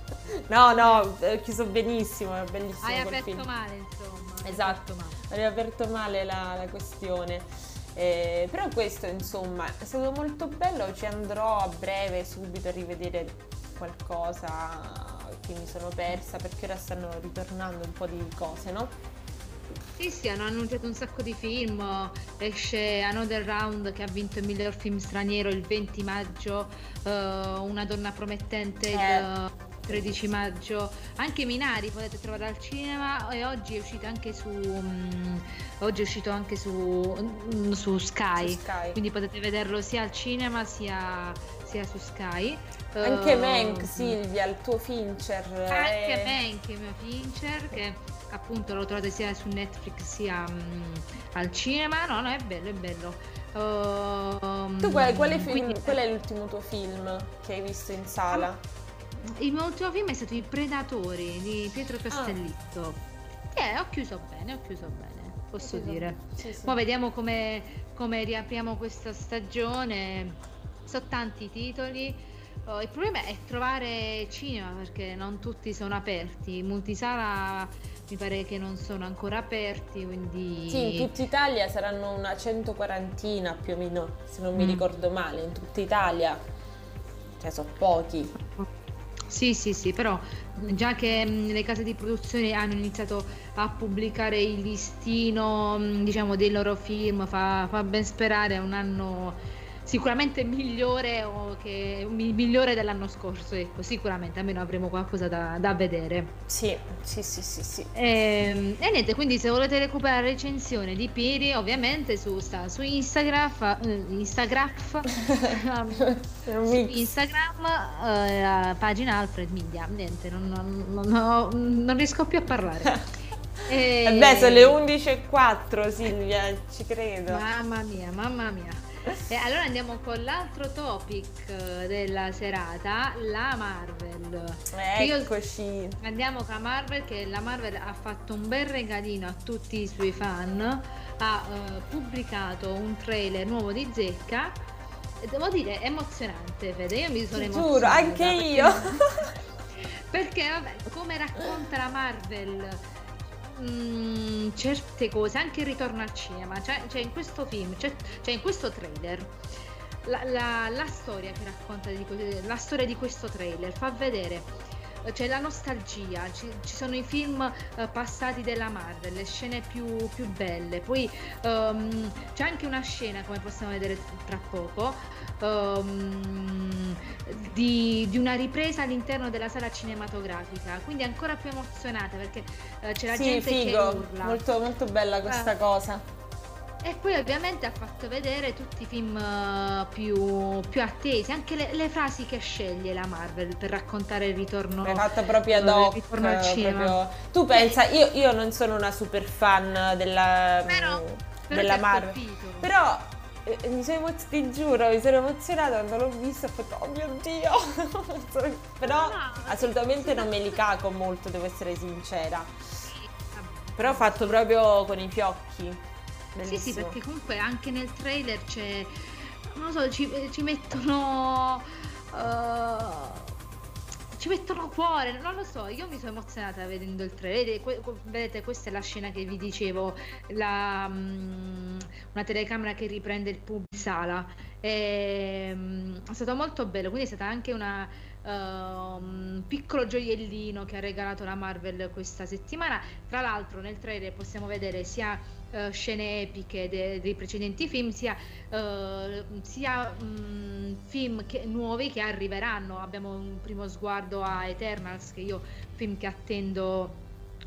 no, no, ho chiuso benissimo, è bellissimo. Hai aperto film. male, insomma. Esatto, hai aperto male la, la questione. Eh, però questo insomma è stato molto bello, ci andrò a breve subito a rivedere qualcosa che mi sono persa perché ora stanno ritornando un po' di cose, no? Sì, sì, hanno annunciato un sacco di film. Esce Another Round che ha vinto il miglior film straniero il 20 maggio, uh, Una donna promettente eh. il 13 maggio. Anche Minari potete trovare al cinema e oggi è uscito anche su, um, oggi è uscito anche su, um, su, Sky, su, Sky, quindi potete vederlo sia al cinema sia, sia su Sky. Anche uh, Mank, Silvia, il tuo Fincher. Anche è... Mank, il mio Fincher, che appunto lo trovate sia su Netflix sia um, al cinema. No, no, è bello, è bello. Uh, tu qual, quale film, quindi... qual è l'ultimo tuo film che hai visto in sala? Il mio ultimo film è stato I Predatori di Pietro Castellitto. Ah. Eh, ho chiuso bene, ho chiuso bene, posso chiuso. dire. Sì, sì. Poi vediamo come, come riapriamo questa stagione. Sono tanti titoli. Oh, il problema è trovare cinema perché non tutti sono aperti. Multisala mi pare che non sono ancora aperti, quindi... Sì, in tutta Italia saranno una centoquarantina più o meno, se non mi mm. ricordo male, in tutta Italia. Cioè, sono pochi. Sì, sì, sì, però già che mh, le case di produzione hanno iniziato a pubblicare il listino, mh, diciamo, dei loro film, fa, fa ben sperare un anno sicuramente migliore, che, migliore dell'anno scorso, ecco, sicuramente, almeno avremo qualcosa da, da vedere. Sì, sì, sì, sì. sì. E, ehm, e, niente, quindi se volete recuperare la recensione di Piri, ovviamente su, sta su Instagram, eh, Instagram, su Instagram, eh, pagina Alfred Media. Niente, non, non, non, non riesco più a parlare. E... Eh beh, sono le 11.04 Silvia, ci credo. Mamma mia, mamma mia. E allora andiamo con l'altro topic eh, della serata, la Marvel. Eccoci. andiamo con la Marvel che la Marvel ha fatto un bel regalino a tutti i suoi fan, ha uh, pubblicato un trailer nuovo di Zecca. E devo dire emozionante, vede, io mi sono emozionata. Giuro, anche io. perché vabbè, come racconta la Marvel mh, mm, certe cose, anche il ritorno al cinema, cioè, cioè in questo film, cioè, cioè in questo trailer, la, la, la, storia che racconta di, la storia di questo trailer fa vedere c'è la nostalgia, ci, ci sono i film uh, passati della Marvel, le scene più, più belle, poi um, c'è anche una scena, come possiamo vedere tra poco, um, di, di, una ripresa all'interno della sala cinematografica, quindi ancora più emozionata perché uh, c'è la sì, gente figo. che urla. Molto, molto bella questa uh, cosa. E poi ovviamente ha fatto vedere tutti i film uh, più, più, attesi, anche le, le, frasi che sceglie la Marvel per raccontare il ritorno. L'hai fatta proprio ad hoc. Ritorno al cinema. Proprio... Tu pensa, io, io, non sono una super fan della, però, però della Marvel. Colpito. Però eh, mi sono emozionata, ti giuro, mi sono emozionata quando l'ho vista, ho fatto, oh mio Dio! Però no, assolutamente non me li caco molto, devo essere sincera. Però ho fatto proprio con i fiocchi. Bellissimo. Sì, sì, perché comunque anche nel trailer c'è. Non lo so, ci, ci mettono. Uh, ci mettono cuore, non lo so, io mi sono emozionata vedendo il trailer. Vedete, questa è la scena che vi dicevo, la, um, una telecamera che riprende il pub in sala. E, um, è stato molto bello, quindi è stata anche una, uh, un piccolo gioiellino che ha regalato la Marvel questa settimana. Tra l'altro nel trailer possiamo vedere sia uh, scene epiche de- dei precedenti film, sia, uh, sia um, film che, nuovi che arriveranno. Abbiamo un primo sguardo a Eternals, che io film che attendo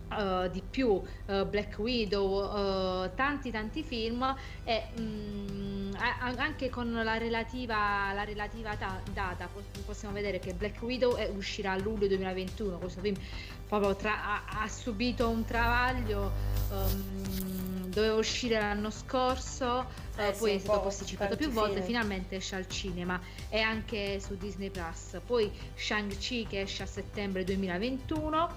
Uh, di più uh, Black Widow, uh, tanti tanti film e um, anche con la relativa, la relativa ta- data possiamo vedere che Black Widow è, uscirà a luglio 2021, questo film proprio tra- ha, ha, subito un travaglio, um, doveva uscire l'anno scorso, eh, poi è stato posticipato più volte, film. finalmente esce al cinema e anche su Disney Plus, poi Shang-Chi che esce a settembre 2021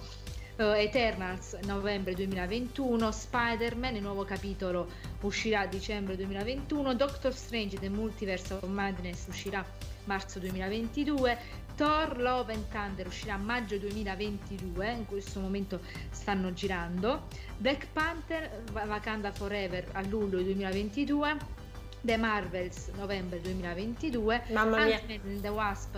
uh, Eternals novembre 2021, Spider-Man, il nuovo capitolo uscirà a dicembre 2021, Doctor Strange The Multiverse of Madness uscirà marzo 2022, Thor Love and Thunder uscirà a maggio 2022, in questo momento stanno girando, Black Panther Wakanda Forever a luglio 2022, The Marvels novembre 2022, Mamma mia. The Wasp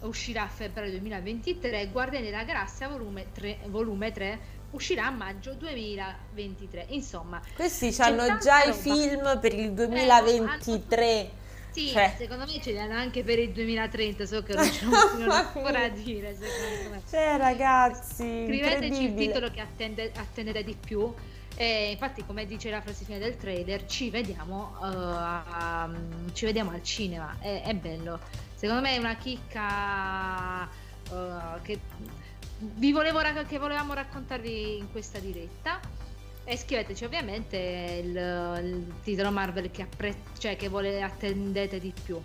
uscirà a febbraio 2023, Guardiani della Galassia volume 3, volume 3 uscirà a maggio 2023. Insomma, questi hanno già roba. i film per il 2023. Eh, sì, cioè. secondo me ce li hanno anche per il 2030, so che non ce possono ancora dire, secondo me. Cioè, ragazzi, scriveteci il titolo che attende, attendete di più. E infatti, come dice la frase fine del trailer, ci vediamo, uh, a, ci vediamo al cinema. È, è bello Secondo me è una chicca uh, che, vi volevo, che volevamo raccontarvi in questa diretta. E scriveteci ovviamente il, il titolo Marvel che, appre- cioè che vuole attendete di più.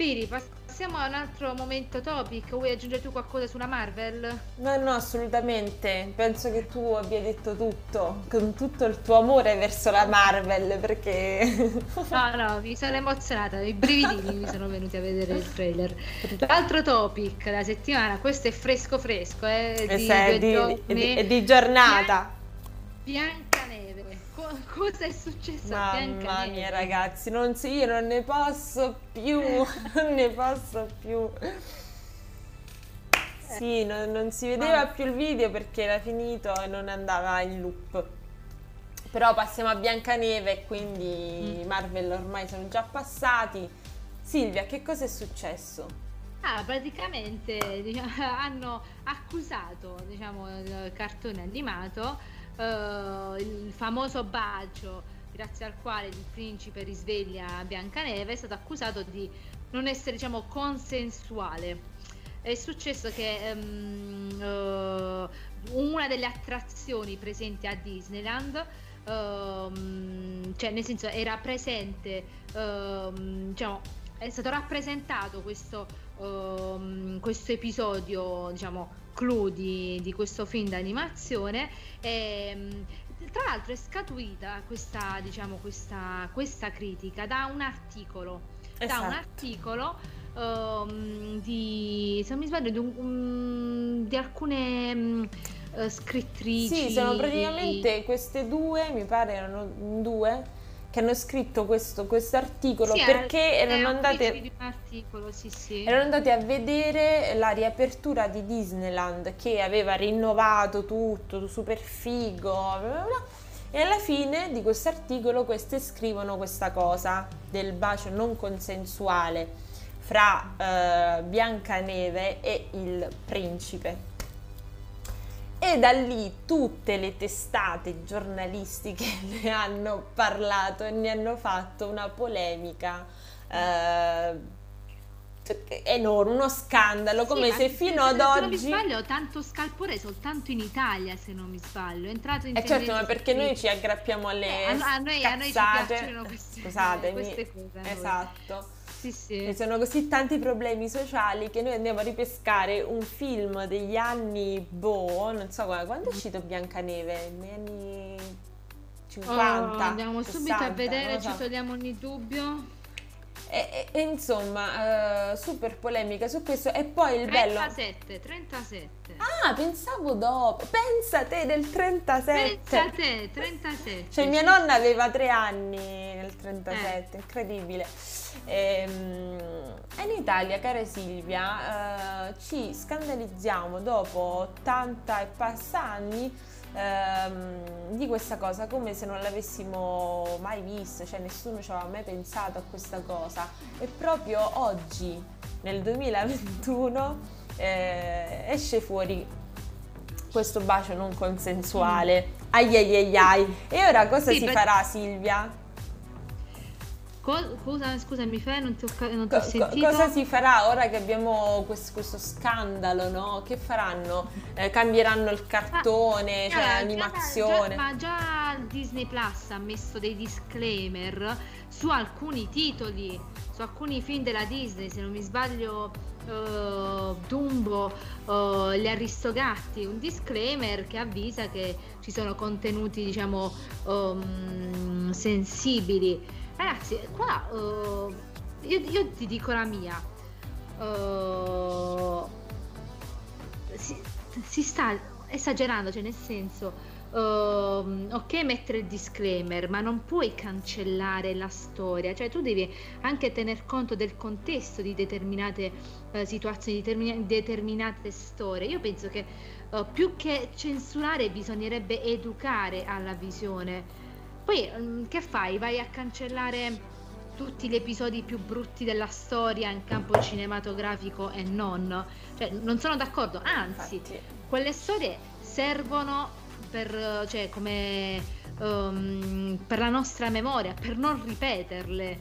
Piri, passiamo a un altro momento topic. Vuoi aggiungere tu qualcosa sulla Marvel? No, no, assolutamente. Penso che tu abbia detto tutto, con tutto il tuo amore verso la Marvel, perché... no, no, mi sono emozionata, i brividini mi sono venuti a vedere il trailer. L'altro topic della settimana, questo è fresco fresco, eh, di, di, di, di, di giornata. Bianca cosa è successo Mamma a Mamma mia ragazzi, non so, io non ne posso più, non ne posso più. Sì, non, non si vedeva più il video perché era finito e non andava in loop. Però passiamo a Biancaneve quindi mm. Marvel ormai sono già passati. Silvia, che cosa è successo? Ah, praticamente diciamo, hanno accusato diciamo, il cartone animato uh, il famoso bacio grazie al quale il principe risveglia Biancaneve è stato accusato di non essere diciamo consensuale. È successo che um, uh, una delle attrazioni presenti a Disneyland uh, cioè nel senso era presente uh, diciamo è stato rappresentato questo, questo episodio diciamo clou di, di questo film d'animazione ehm, tra l'altro è scatuita questa, diciamo, questa, questa critica da un articolo, esatto. da un esatto. articolo um, di, se non mi sbaglio, di, um, di alcune um, uh, scrittrici. Sì, sono praticamente queste due, mi pare erano due, che hanno scritto questo articolo sì, perché erano andate, articolo, sì, sì. erano andate a vedere la riapertura di Disneyland che aveva rinnovato tutto, super figo, bla bla bla, e alla fine di questo articolo queste scrivono questa cosa del bacio non consensuale fra eh, Biancaneve e il principe e da lì tutte le testate giornalistiche ne hanno parlato e ne hanno fatto una polemica eh, enorme, uno scandalo, come sì, se fino ad oggi... Se non mi sbaglio, tanto scalpore soltanto in Italia, se non mi sbaglio, è entrato in Eh certo, ma perché noi ci aggrappiamo alle eh, a, noi, a, noi, ci piacciono queste, Scusatemi, queste cose. Esatto. Sì, sì. Ci sono così tanti problemi sociali che noi andiamo a ripescare un film degli anni boh, non so quando è uscito Biancaneve, negli anni 50. Oh, andiamo 60, subito a vedere, so. ci togliamo ogni dubbio. E, e, insomma, uh, super polemica su questo. E poi il 37, bello. 37. Ah, pensavo dopo. Pensa te del 37. Pensa te, 37. Cioè, mia nonna aveva tre anni nel 37, eh. incredibile. E, ehm, e, in Italia, cara Silvia, uh, ci scandalizziamo dopo 80 e passa anni ehm, di questa cosa come se non l'avessimo mai vista, cioè nessuno ci aveva mai pensato a questa cosa e proprio oggi, nel 2021, eh, esce fuori questo bacio non consensuale. Mm. Ai ai ai ai. E ora cosa sì, si per... farà Silvia? Cosa, scusami, Fe, non ti ho, non ti ho sentito. cosa si farà ora che abbiamo questo, questo scandalo, no? Che faranno? Eh, cambieranno il cartone, ah, cioè allora, l'animazione? Già, ma già Disney Plus ha messo dei disclaimer su alcuni titoli, su alcuni film della Disney, se non mi sbaglio... Uh, Dumbo, uh, gli Aristogatti, un disclaimer che avvisa che ci sono contenuti diciamo um, sensibili Ragazzi, qua uh, io, io, ti dico la mia. Uh, si, si, sta esagerando, cioè nel senso. Uh, ok mettere il disclaimer ma non puoi cancellare la storia cioè tu devi anche tener conto del contesto di determinate situazioni di determinate storie io penso che più che censurare bisognerebbe educare alla visione poi mm, che fai? Vai a cancellare tutti gli episodi più brutti della storia in campo cinematografico e non? Cioè, non sono d'accordo, anzi, Infatti. quelle storie servono per, cioè, come, um, per la nostra memoria, per non ripeterle.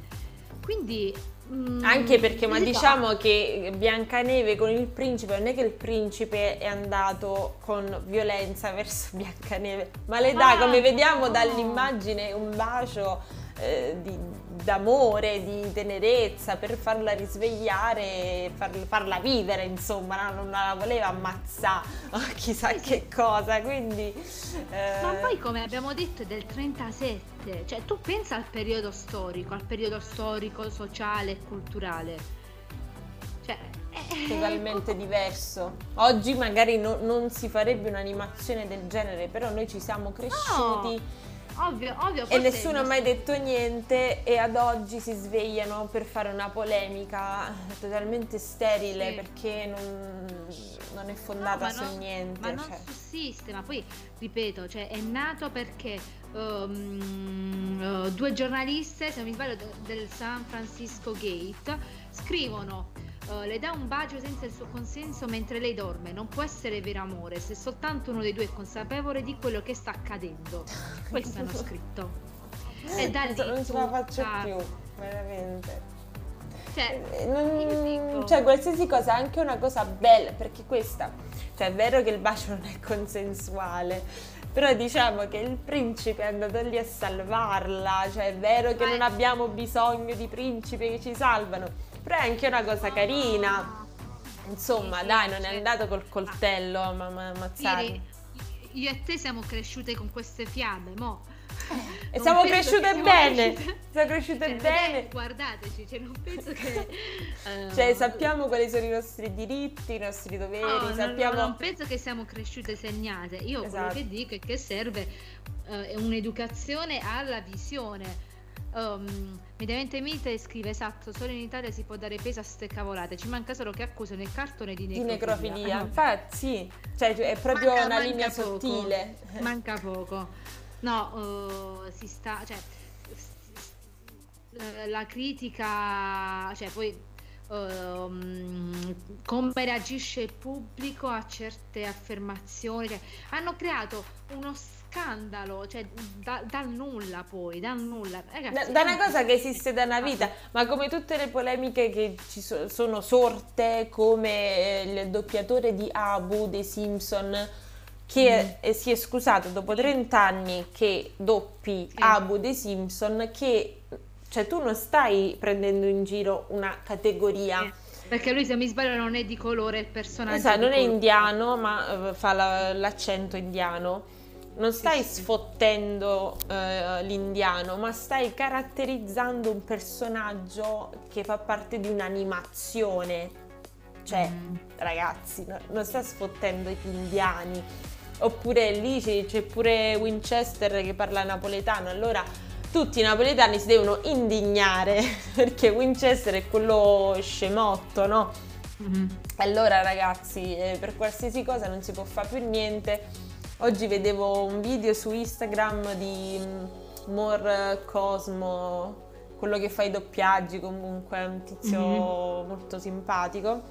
Quindi Mm, Anche perché, ma diciamo che Biancaneve con il principe, non è che il principe è andato con violenza verso Biancaneve, ma le dà, ah, come vediamo no. dall'immagine, un bacio eh, di, d'amore, di tenerezza per farla risvegliare far, farla vivere, insomma, non la voleva ammazzare o chissà che cosa, quindi... Eh... Ma poi come abbiamo detto è del 37, cioè tu pensa al periodo storico, al periodo storico, sociale e culturale. Cioè, è totalmente diverso. Oggi magari no, non si farebbe un'animazione del genere, però noi ci siamo cresciuti. No Ovvio, ovvio. E nessuno ha mai detto niente e ad oggi si svegliano per fare una polemica totalmente sterile sì. perché non, non, è fondata no, su non, niente. Ma cioè. non sussiste, ma poi ripeto, cioè, è nato perché um, due giornaliste, se non mi sbaglio, del San Francisco Gate scrivono Uh, le dà un bacio senza il suo consenso mentre lei dorme. Non può essere vero amore se soltanto uno dei due è consapevole di quello che sta accadendo. Questo hanno scritto. E da lì non ce la faccio più, veramente. Cioè, eh, non, cioè, qualsiasi cosa, anche una cosa bella, perché questa, cioè è vero che il bacio non è consensuale, però diciamo che il principe è andato lì a salvarla, cioè è vero che non abbiamo bisogno di principi che ci salvano, però è anche una cosa carina. Insomma, sì, dai, non è andato col coltello a ammazzare. Io e te siamo cresciute con queste fiabe, mo. Eh, e siamo cresciute bene. Siamo cresciute cioè, bene. Guardateci, cioè, non penso che. Uh, cioè, sappiamo quali sono i nostri diritti, i nostri doveri. Oh, sappiamo... non, non, penso che siamo cresciute segnate. Io esatto. quello che dico è che serve uh, un'educazione alla visione Um, mediamente Mite scrive esatto, solo in Italia si può dare peso a ste cavolate, ci manca solo che accusano il cartone di necrofilia. Di necrofilia, infatti sì, cioè è proprio manca, una linea poco. sottile. Manca poco. No, uh, si sta, cioè la critica, cioè poi um, come reagisce il pubblico a certe affermazioni, cioè, hanno creato uno scandalo, cioè da, dal nulla poi, dal nulla. Ragazzi, da, da, una cosa che esiste da una vita, ma come tutte le polemiche che ci so, sono sorte, come eh, il doppiatore di Abu dei Simpson che mm. si è scusato dopo 30 anni che doppi sì. Abu dei Simpson che cioè tu non stai prendendo in giro una categoria sì. Perché lui, se mi sbaglio, non è di colore il personaggio. Esatto, non è indiano, ma uh, fa la, l'accento indiano non stai sì, sfottendo uh, l'indiano, ma stai caratterizzando un personaggio che fa parte di un'animazione. Cioè, mm. ragazzi, no, non sta sfottendo gli indiani. Oppure lì c'è, c'è pure Winchester che parla napoletano, allora tutti i napoletani si devono indignare perché Winchester è quello scemotto, no? Mm-hmm. Allora ragazzi, eh, per qualsiasi cosa non si può fare più niente Oggi vedevo un video su Instagram di mm, More Cosmo, quello che fa i doppiaggi comunque, è un tizio mm-hmm. molto simpatico,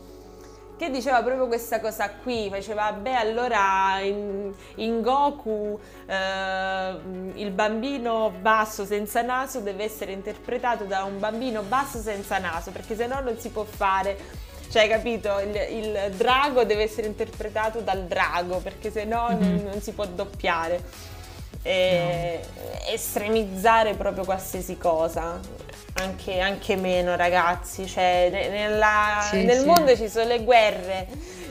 che diceva proprio questa cosa qui, faceva beh allora in, in Goku eh, il bambino basso senza naso deve essere interpretato da un bambino basso senza naso perché se no non si può fare cioè, capito? Il, il, drago deve essere interpretato dal drago, perché se no mm-hmm. non, non, si può doppiare. E, no. Estremizzare proprio qualsiasi cosa anche, anche meno ragazzi, cioè nella, sì, nel sì. mondo ci sono le guerre,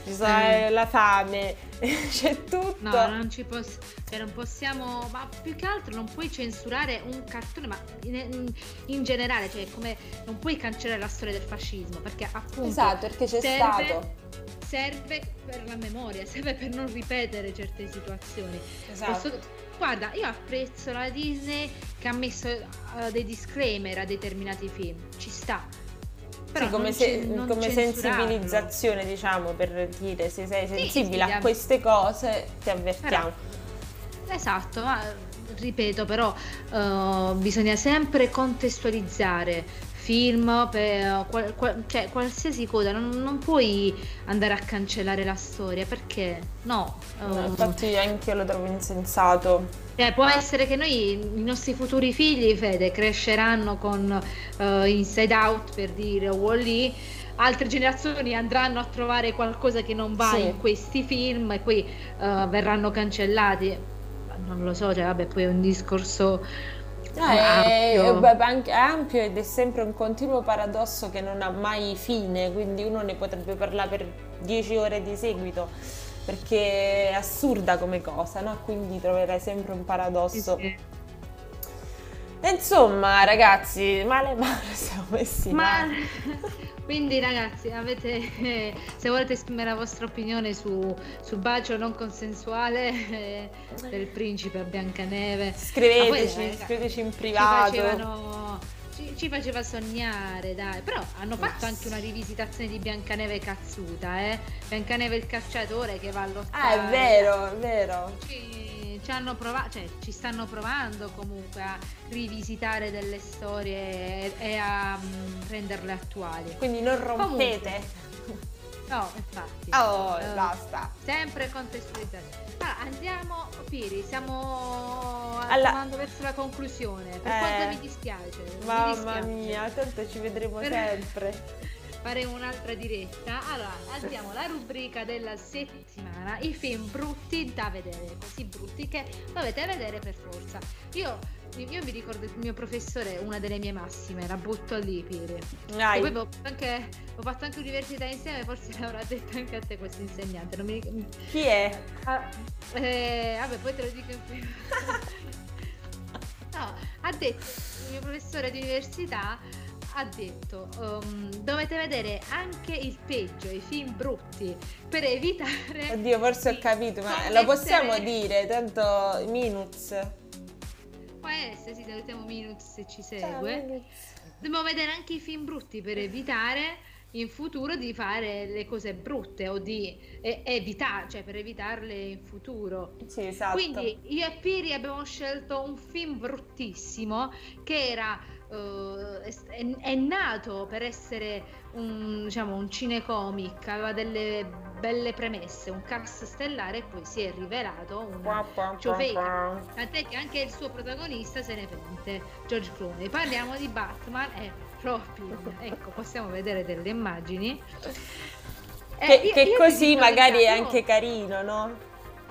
ci sono mm. la fame, c'è tutto. No, non ci posso, cioè non possiamo, ma più che altro non puoi censurare un cartone, ma in, in, generale, cioè come non puoi cancellare la storia del fascismo, perché appunto... Esatto, perché c'è serve, stato. Serve per la memoria, serve per non ripetere certe situazioni. Esatto. Posso, Guarda, io apprezzo la Disney che ha messo uh, dei disclaimer a determinati film, ci sta. Però sì, come, se, come sensibilizzazione, diciamo, per dire se sei sensibile sì, sì, a queste cose, ti avvertiamo. Però, esatto, ma ripeto, però uh, bisogna sempre contestualizzare film, per, qual, qual, cioè qualsiasi cosa, non, non, puoi andare a cancellare la storia perché no. no infatti anche io lo trovo insensato. Eh, può essere che noi, i nostri futuri figli, Fede, cresceranno con uh, Inside Out per dire Wall-E altre generazioni andranno a trovare qualcosa che non va sì. in questi film e poi uh, verranno cancellati. Non lo so, cioè vabbè, poi è un discorso No, è, ampio. è, ampio ed è sempre un continuo paradosso che non ha mai fine, quindi uno ne potrebbe parlare per dieci ore di seguito perché è assurda come cosa, no? Quindi troverai sempre un paradosso. Sì, sì. Insomma, ragazzi, male male siamo messi male. Quindi ragazzi, avete, eh, se volete esprimere la vostra opinione su, sul bacio non consensuale eh, del principe a Biancaneve, scriveteci, poi, eh, scriveteci in privato. Ci facevano, ci, ci, faceva sognare, dai. Però hanno fatto yes. anche una rivisitazione di Biancaneve cazzuta, eh? Biancaneve il cacciatore che va a lottare. Ah, è vero, è vero. Ci, ci hanno provato, cioè ci stanno provando comunque a rivisitare delle storie e, e a um, renderle attuali. Quindi non rompete. Comunque, no, infatti. Oh, uh, basta. Sempre contestualizzare. Allora, andiamo, Piri, stiamo Alla... andando verso la conclusione. Per eh, quanto mi dispiace. Mamma mi dispiace. mia, tanto ci vedremo per... sempre faremo un'altra diretta. Allora, andiamo alla rubrica della settimana, i film brutti da vedere, così brutti che dovete vedere per forza. Io, io mi ricordo il mio professore, una delle mie massime, la butto lì, Piri. E poi ho, anche, ho fatto anche università insieme, forse l'avrà detto anche a te questo insegnante. Non mi... Chi è? Ah, eh, vabbè, poi te lo dico in prima. no, ha detto il mio professore di università ha detto um, dovete vedere anche il peggio, i film brutti per evitare... Oddio, forse ho capito, ma lo possiamo dire, tanto Minuz. Può essere, sì, salutiamo Minuz se ci segue. Ciao, Dobbiamo vedere anche i film brutti per evitare in futuro di fare le cose brutte o di eh, evitare, cioè per evitarle in futuro. Sì, esatto. Quindi io e Piri abbiamo scelto un film bruttissimo che era uh, è, è, nato per essere un, diciamo, un cinecomic, aveva delle belle premesse, un cast stellare e poi si è rivelato un ciofeca. Tant'è che anche il suo protagonista se ne pente, George Clooney. Parliamo di Batman e proprio, ecco, possiamo vedere delle immagini. Eh, io, che, io così magari è anche carino, no?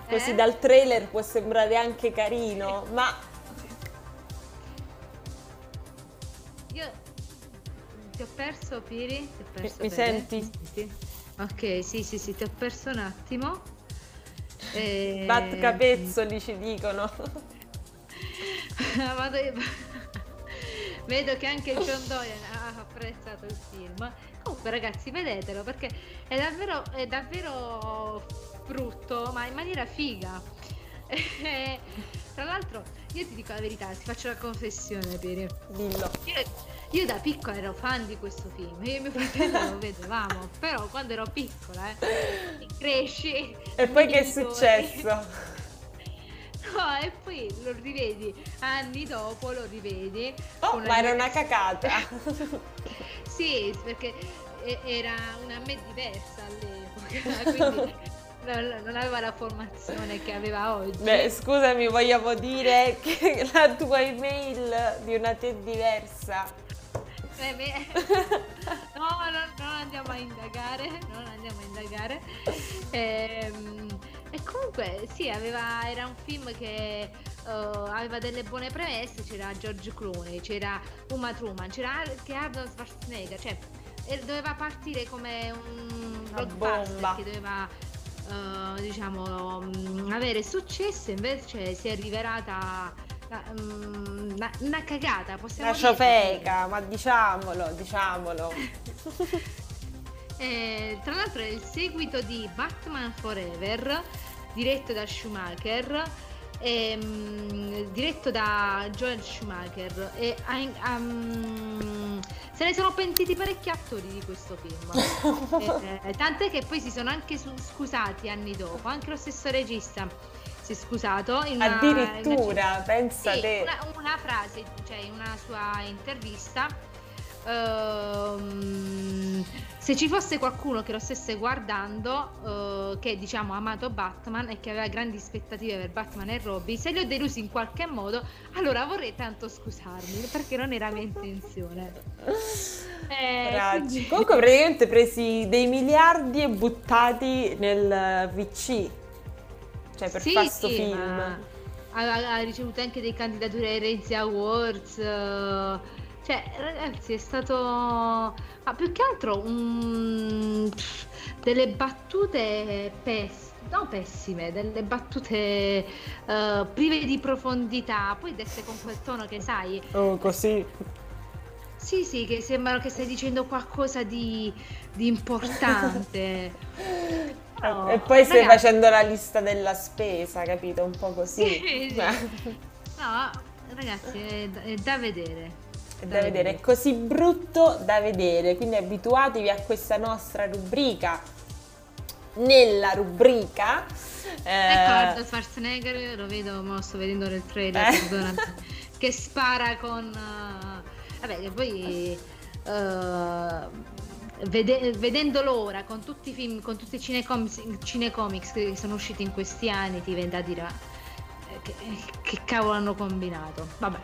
Così eh? dal trailer può sembrare anche carino, ma ti ho perso, Piri? Ti ho perso Mi senti? Ok, sì, sì, sì, ti ho perso un attimo. E... Bat capezzoli ci dicono. Vedo che anche John Doyen ha apprezzato il film. Comunque ragazzi, vedetelo perché è davvero, è davvero brutto, ma in maniera figa. Tra l'altro, io ti dico la verità, ti faccio la confessione, Piri. Dillo. Io, io, da piccola ero fan di questo film, io e mio fratello lo vedevamo, però quando ero piccola, eh, cresci. E poi che è successo? No, e poi lo rivedi anni dopo, lo rivedi. Oh, ma era una cacata. sì, perché era una me diversa all'epoca quindi non, aveva la formazione che aveva oggi. Beh, scusami, vogliamo dire che la tua email di una te diversa. No, no, non andiamo a indagare, non andiamo a indagare. Ehm, e comunque sì, aveva, era un film che uh, aveva delle buone premesse, c'era George Clooney, c'era Uma Truman, c'era anche Arnold Schwarzenegger, cioè doveva partire come un blockbuster che doveva uh, diciamo um, avere successo invece si è rivelata una, una, cagata possiamo una ciofeca ma diciamolo diciamolo. Eh, tra l'altro è il seguito di Batman Forever diretto da Schumacher ehm, diretto da Joel Schumacher. E um, se ne sono pentiti parecchi attori di questo film. Eh, eh, tant'è che poi si sono anche scusati anni dopo anche lo stesso regista si è scusato in una, addirittura una, pensa sì, te. una, una, frase cioè in una sua intervista uh, se ci fosse qualcuno che lo stesse guardando, uh, che diciamo ha amato Batman e che aveva grandi aspettative per Batman e Robin, se li ho delusi in qualche modo, allora vorrei tanto scusarmi perché non era mia intenzione. Eh, quindi... Comunque praticamente presi dei miliardi e buttati nel VC, cioè per sì, questo sì, film. Ha, ha, ricevuto anche dei candidature ai Renzi Awards. Uh, cioè, ragazzi, è stato. Ma più che altro un... delle battute pessime. No, pessime, delle battute uh, prive di profondità, poi dette con quel tono che sai. Oh, così. Sì, sì, che sembrano che stai dicendo qualcosa di, di importante. no, e poi stai ragazzi... facendo la lista della spesa, capito? Un po' così. Sì, sì. no, ragazzi, è, è da vedere è da, vedere, è così brutto da vedere, quindi abituatevi a questa nostra rubrica. Nella rubrica eh... ecco Schwarzenegger, lo vedo, mo sto vedendo nel trailer, eh. che spara con uh... vabbè, che poi uh... Vede- vedendo l'ora con tutti i film, con tutti i cinecomics, cinecomics che sono usciti in questi anni, ti viene da dire eh, che, che cavolo hanno combinato. Vabbè.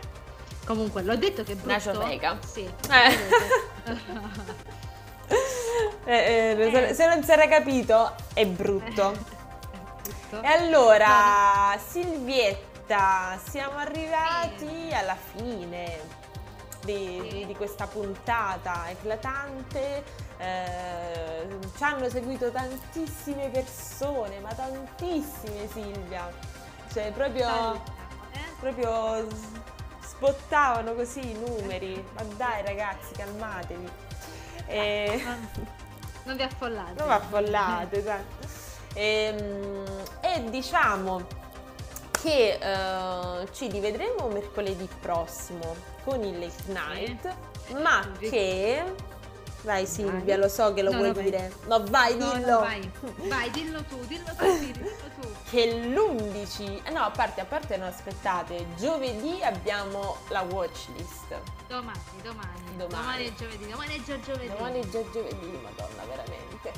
Comunque, l'ho detto che è brutto. Nacio Vega. Sì. Eh. eh, eh, se non si era capito, è brutto. e allora, Silvietta, siamo arrivati sì. alla fine di, sì. di, questa puntata eclatante. Eh, ci hanno seguito tantissime persone, ma tantissime Silvia. Cioè, proprio, eh? proprio spottavano così i numeri. Ma dai ragazzi, calmatevi. E... Non vi affollate. Non vi affollate, esatto. E, ehm, e diciamo che uh, ci rivedremo mercoledì prossimo con il late night, sì. ma che Vai Silvia, lo so che lo no, vuoi no, dire. No, vai, no, dillo. vai. vai, dillo tu, dillo tu, dillo tu. Che l'11, eh, no, a parte, a parte no, aspettate, giovedì abbiamo la watchlist. Domani, domani. Domani, domani è giovedì, domani è già giovedì. Domani è già giovedì, madonna, veramente.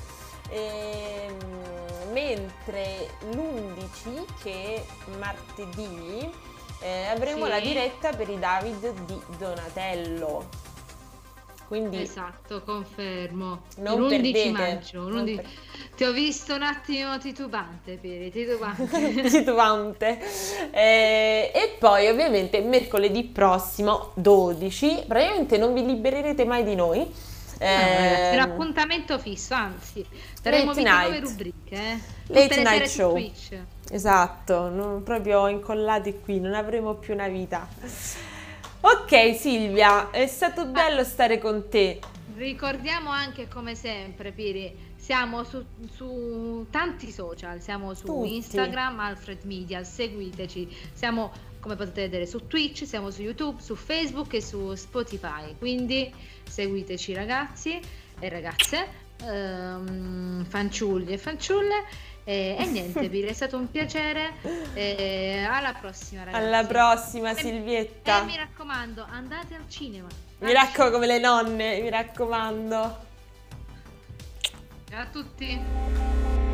E, ehm, mentre l'11, che è martedì, eh, avremo sì. la diretta per i David di Donatello. Quindi esatto, confermo. Non l'11 perdete. maggio. L'11... Per... Ti ho visto un attimo titubante, Pieri, titubante. titubante. Eh, e poi ovviamente mercoledì prossimo 12, praticamente non vi libererete mai di noi. Eh, no, un appuntamento fisso, anzi, daremo vita nuove rubriche. Eh? Late night show. Esatto, non, proprio incollati qui, non avremo più una vita. Ok Silvia, è stato bello stare con te. Ricordiamo anche come sempre, Piri, siamo su, su tanti social, siamo su Tutti. Instagram, Alfred Media, seguiteci, siamo come potete vedere su Twitch, siamo su YouTube, su Facebook e su Spotify, quindi seguiteci ragazzi e ragazze, ehm, fanciulli e fanciulle e, e niente, Piri, è stato un piacere. E alla prossima, ragazzi. Alla prossima, Silvietta. E mi raccomando, andate al cinema. Mi raccomando come le nonne, mi raccomando. Ciao a tutti.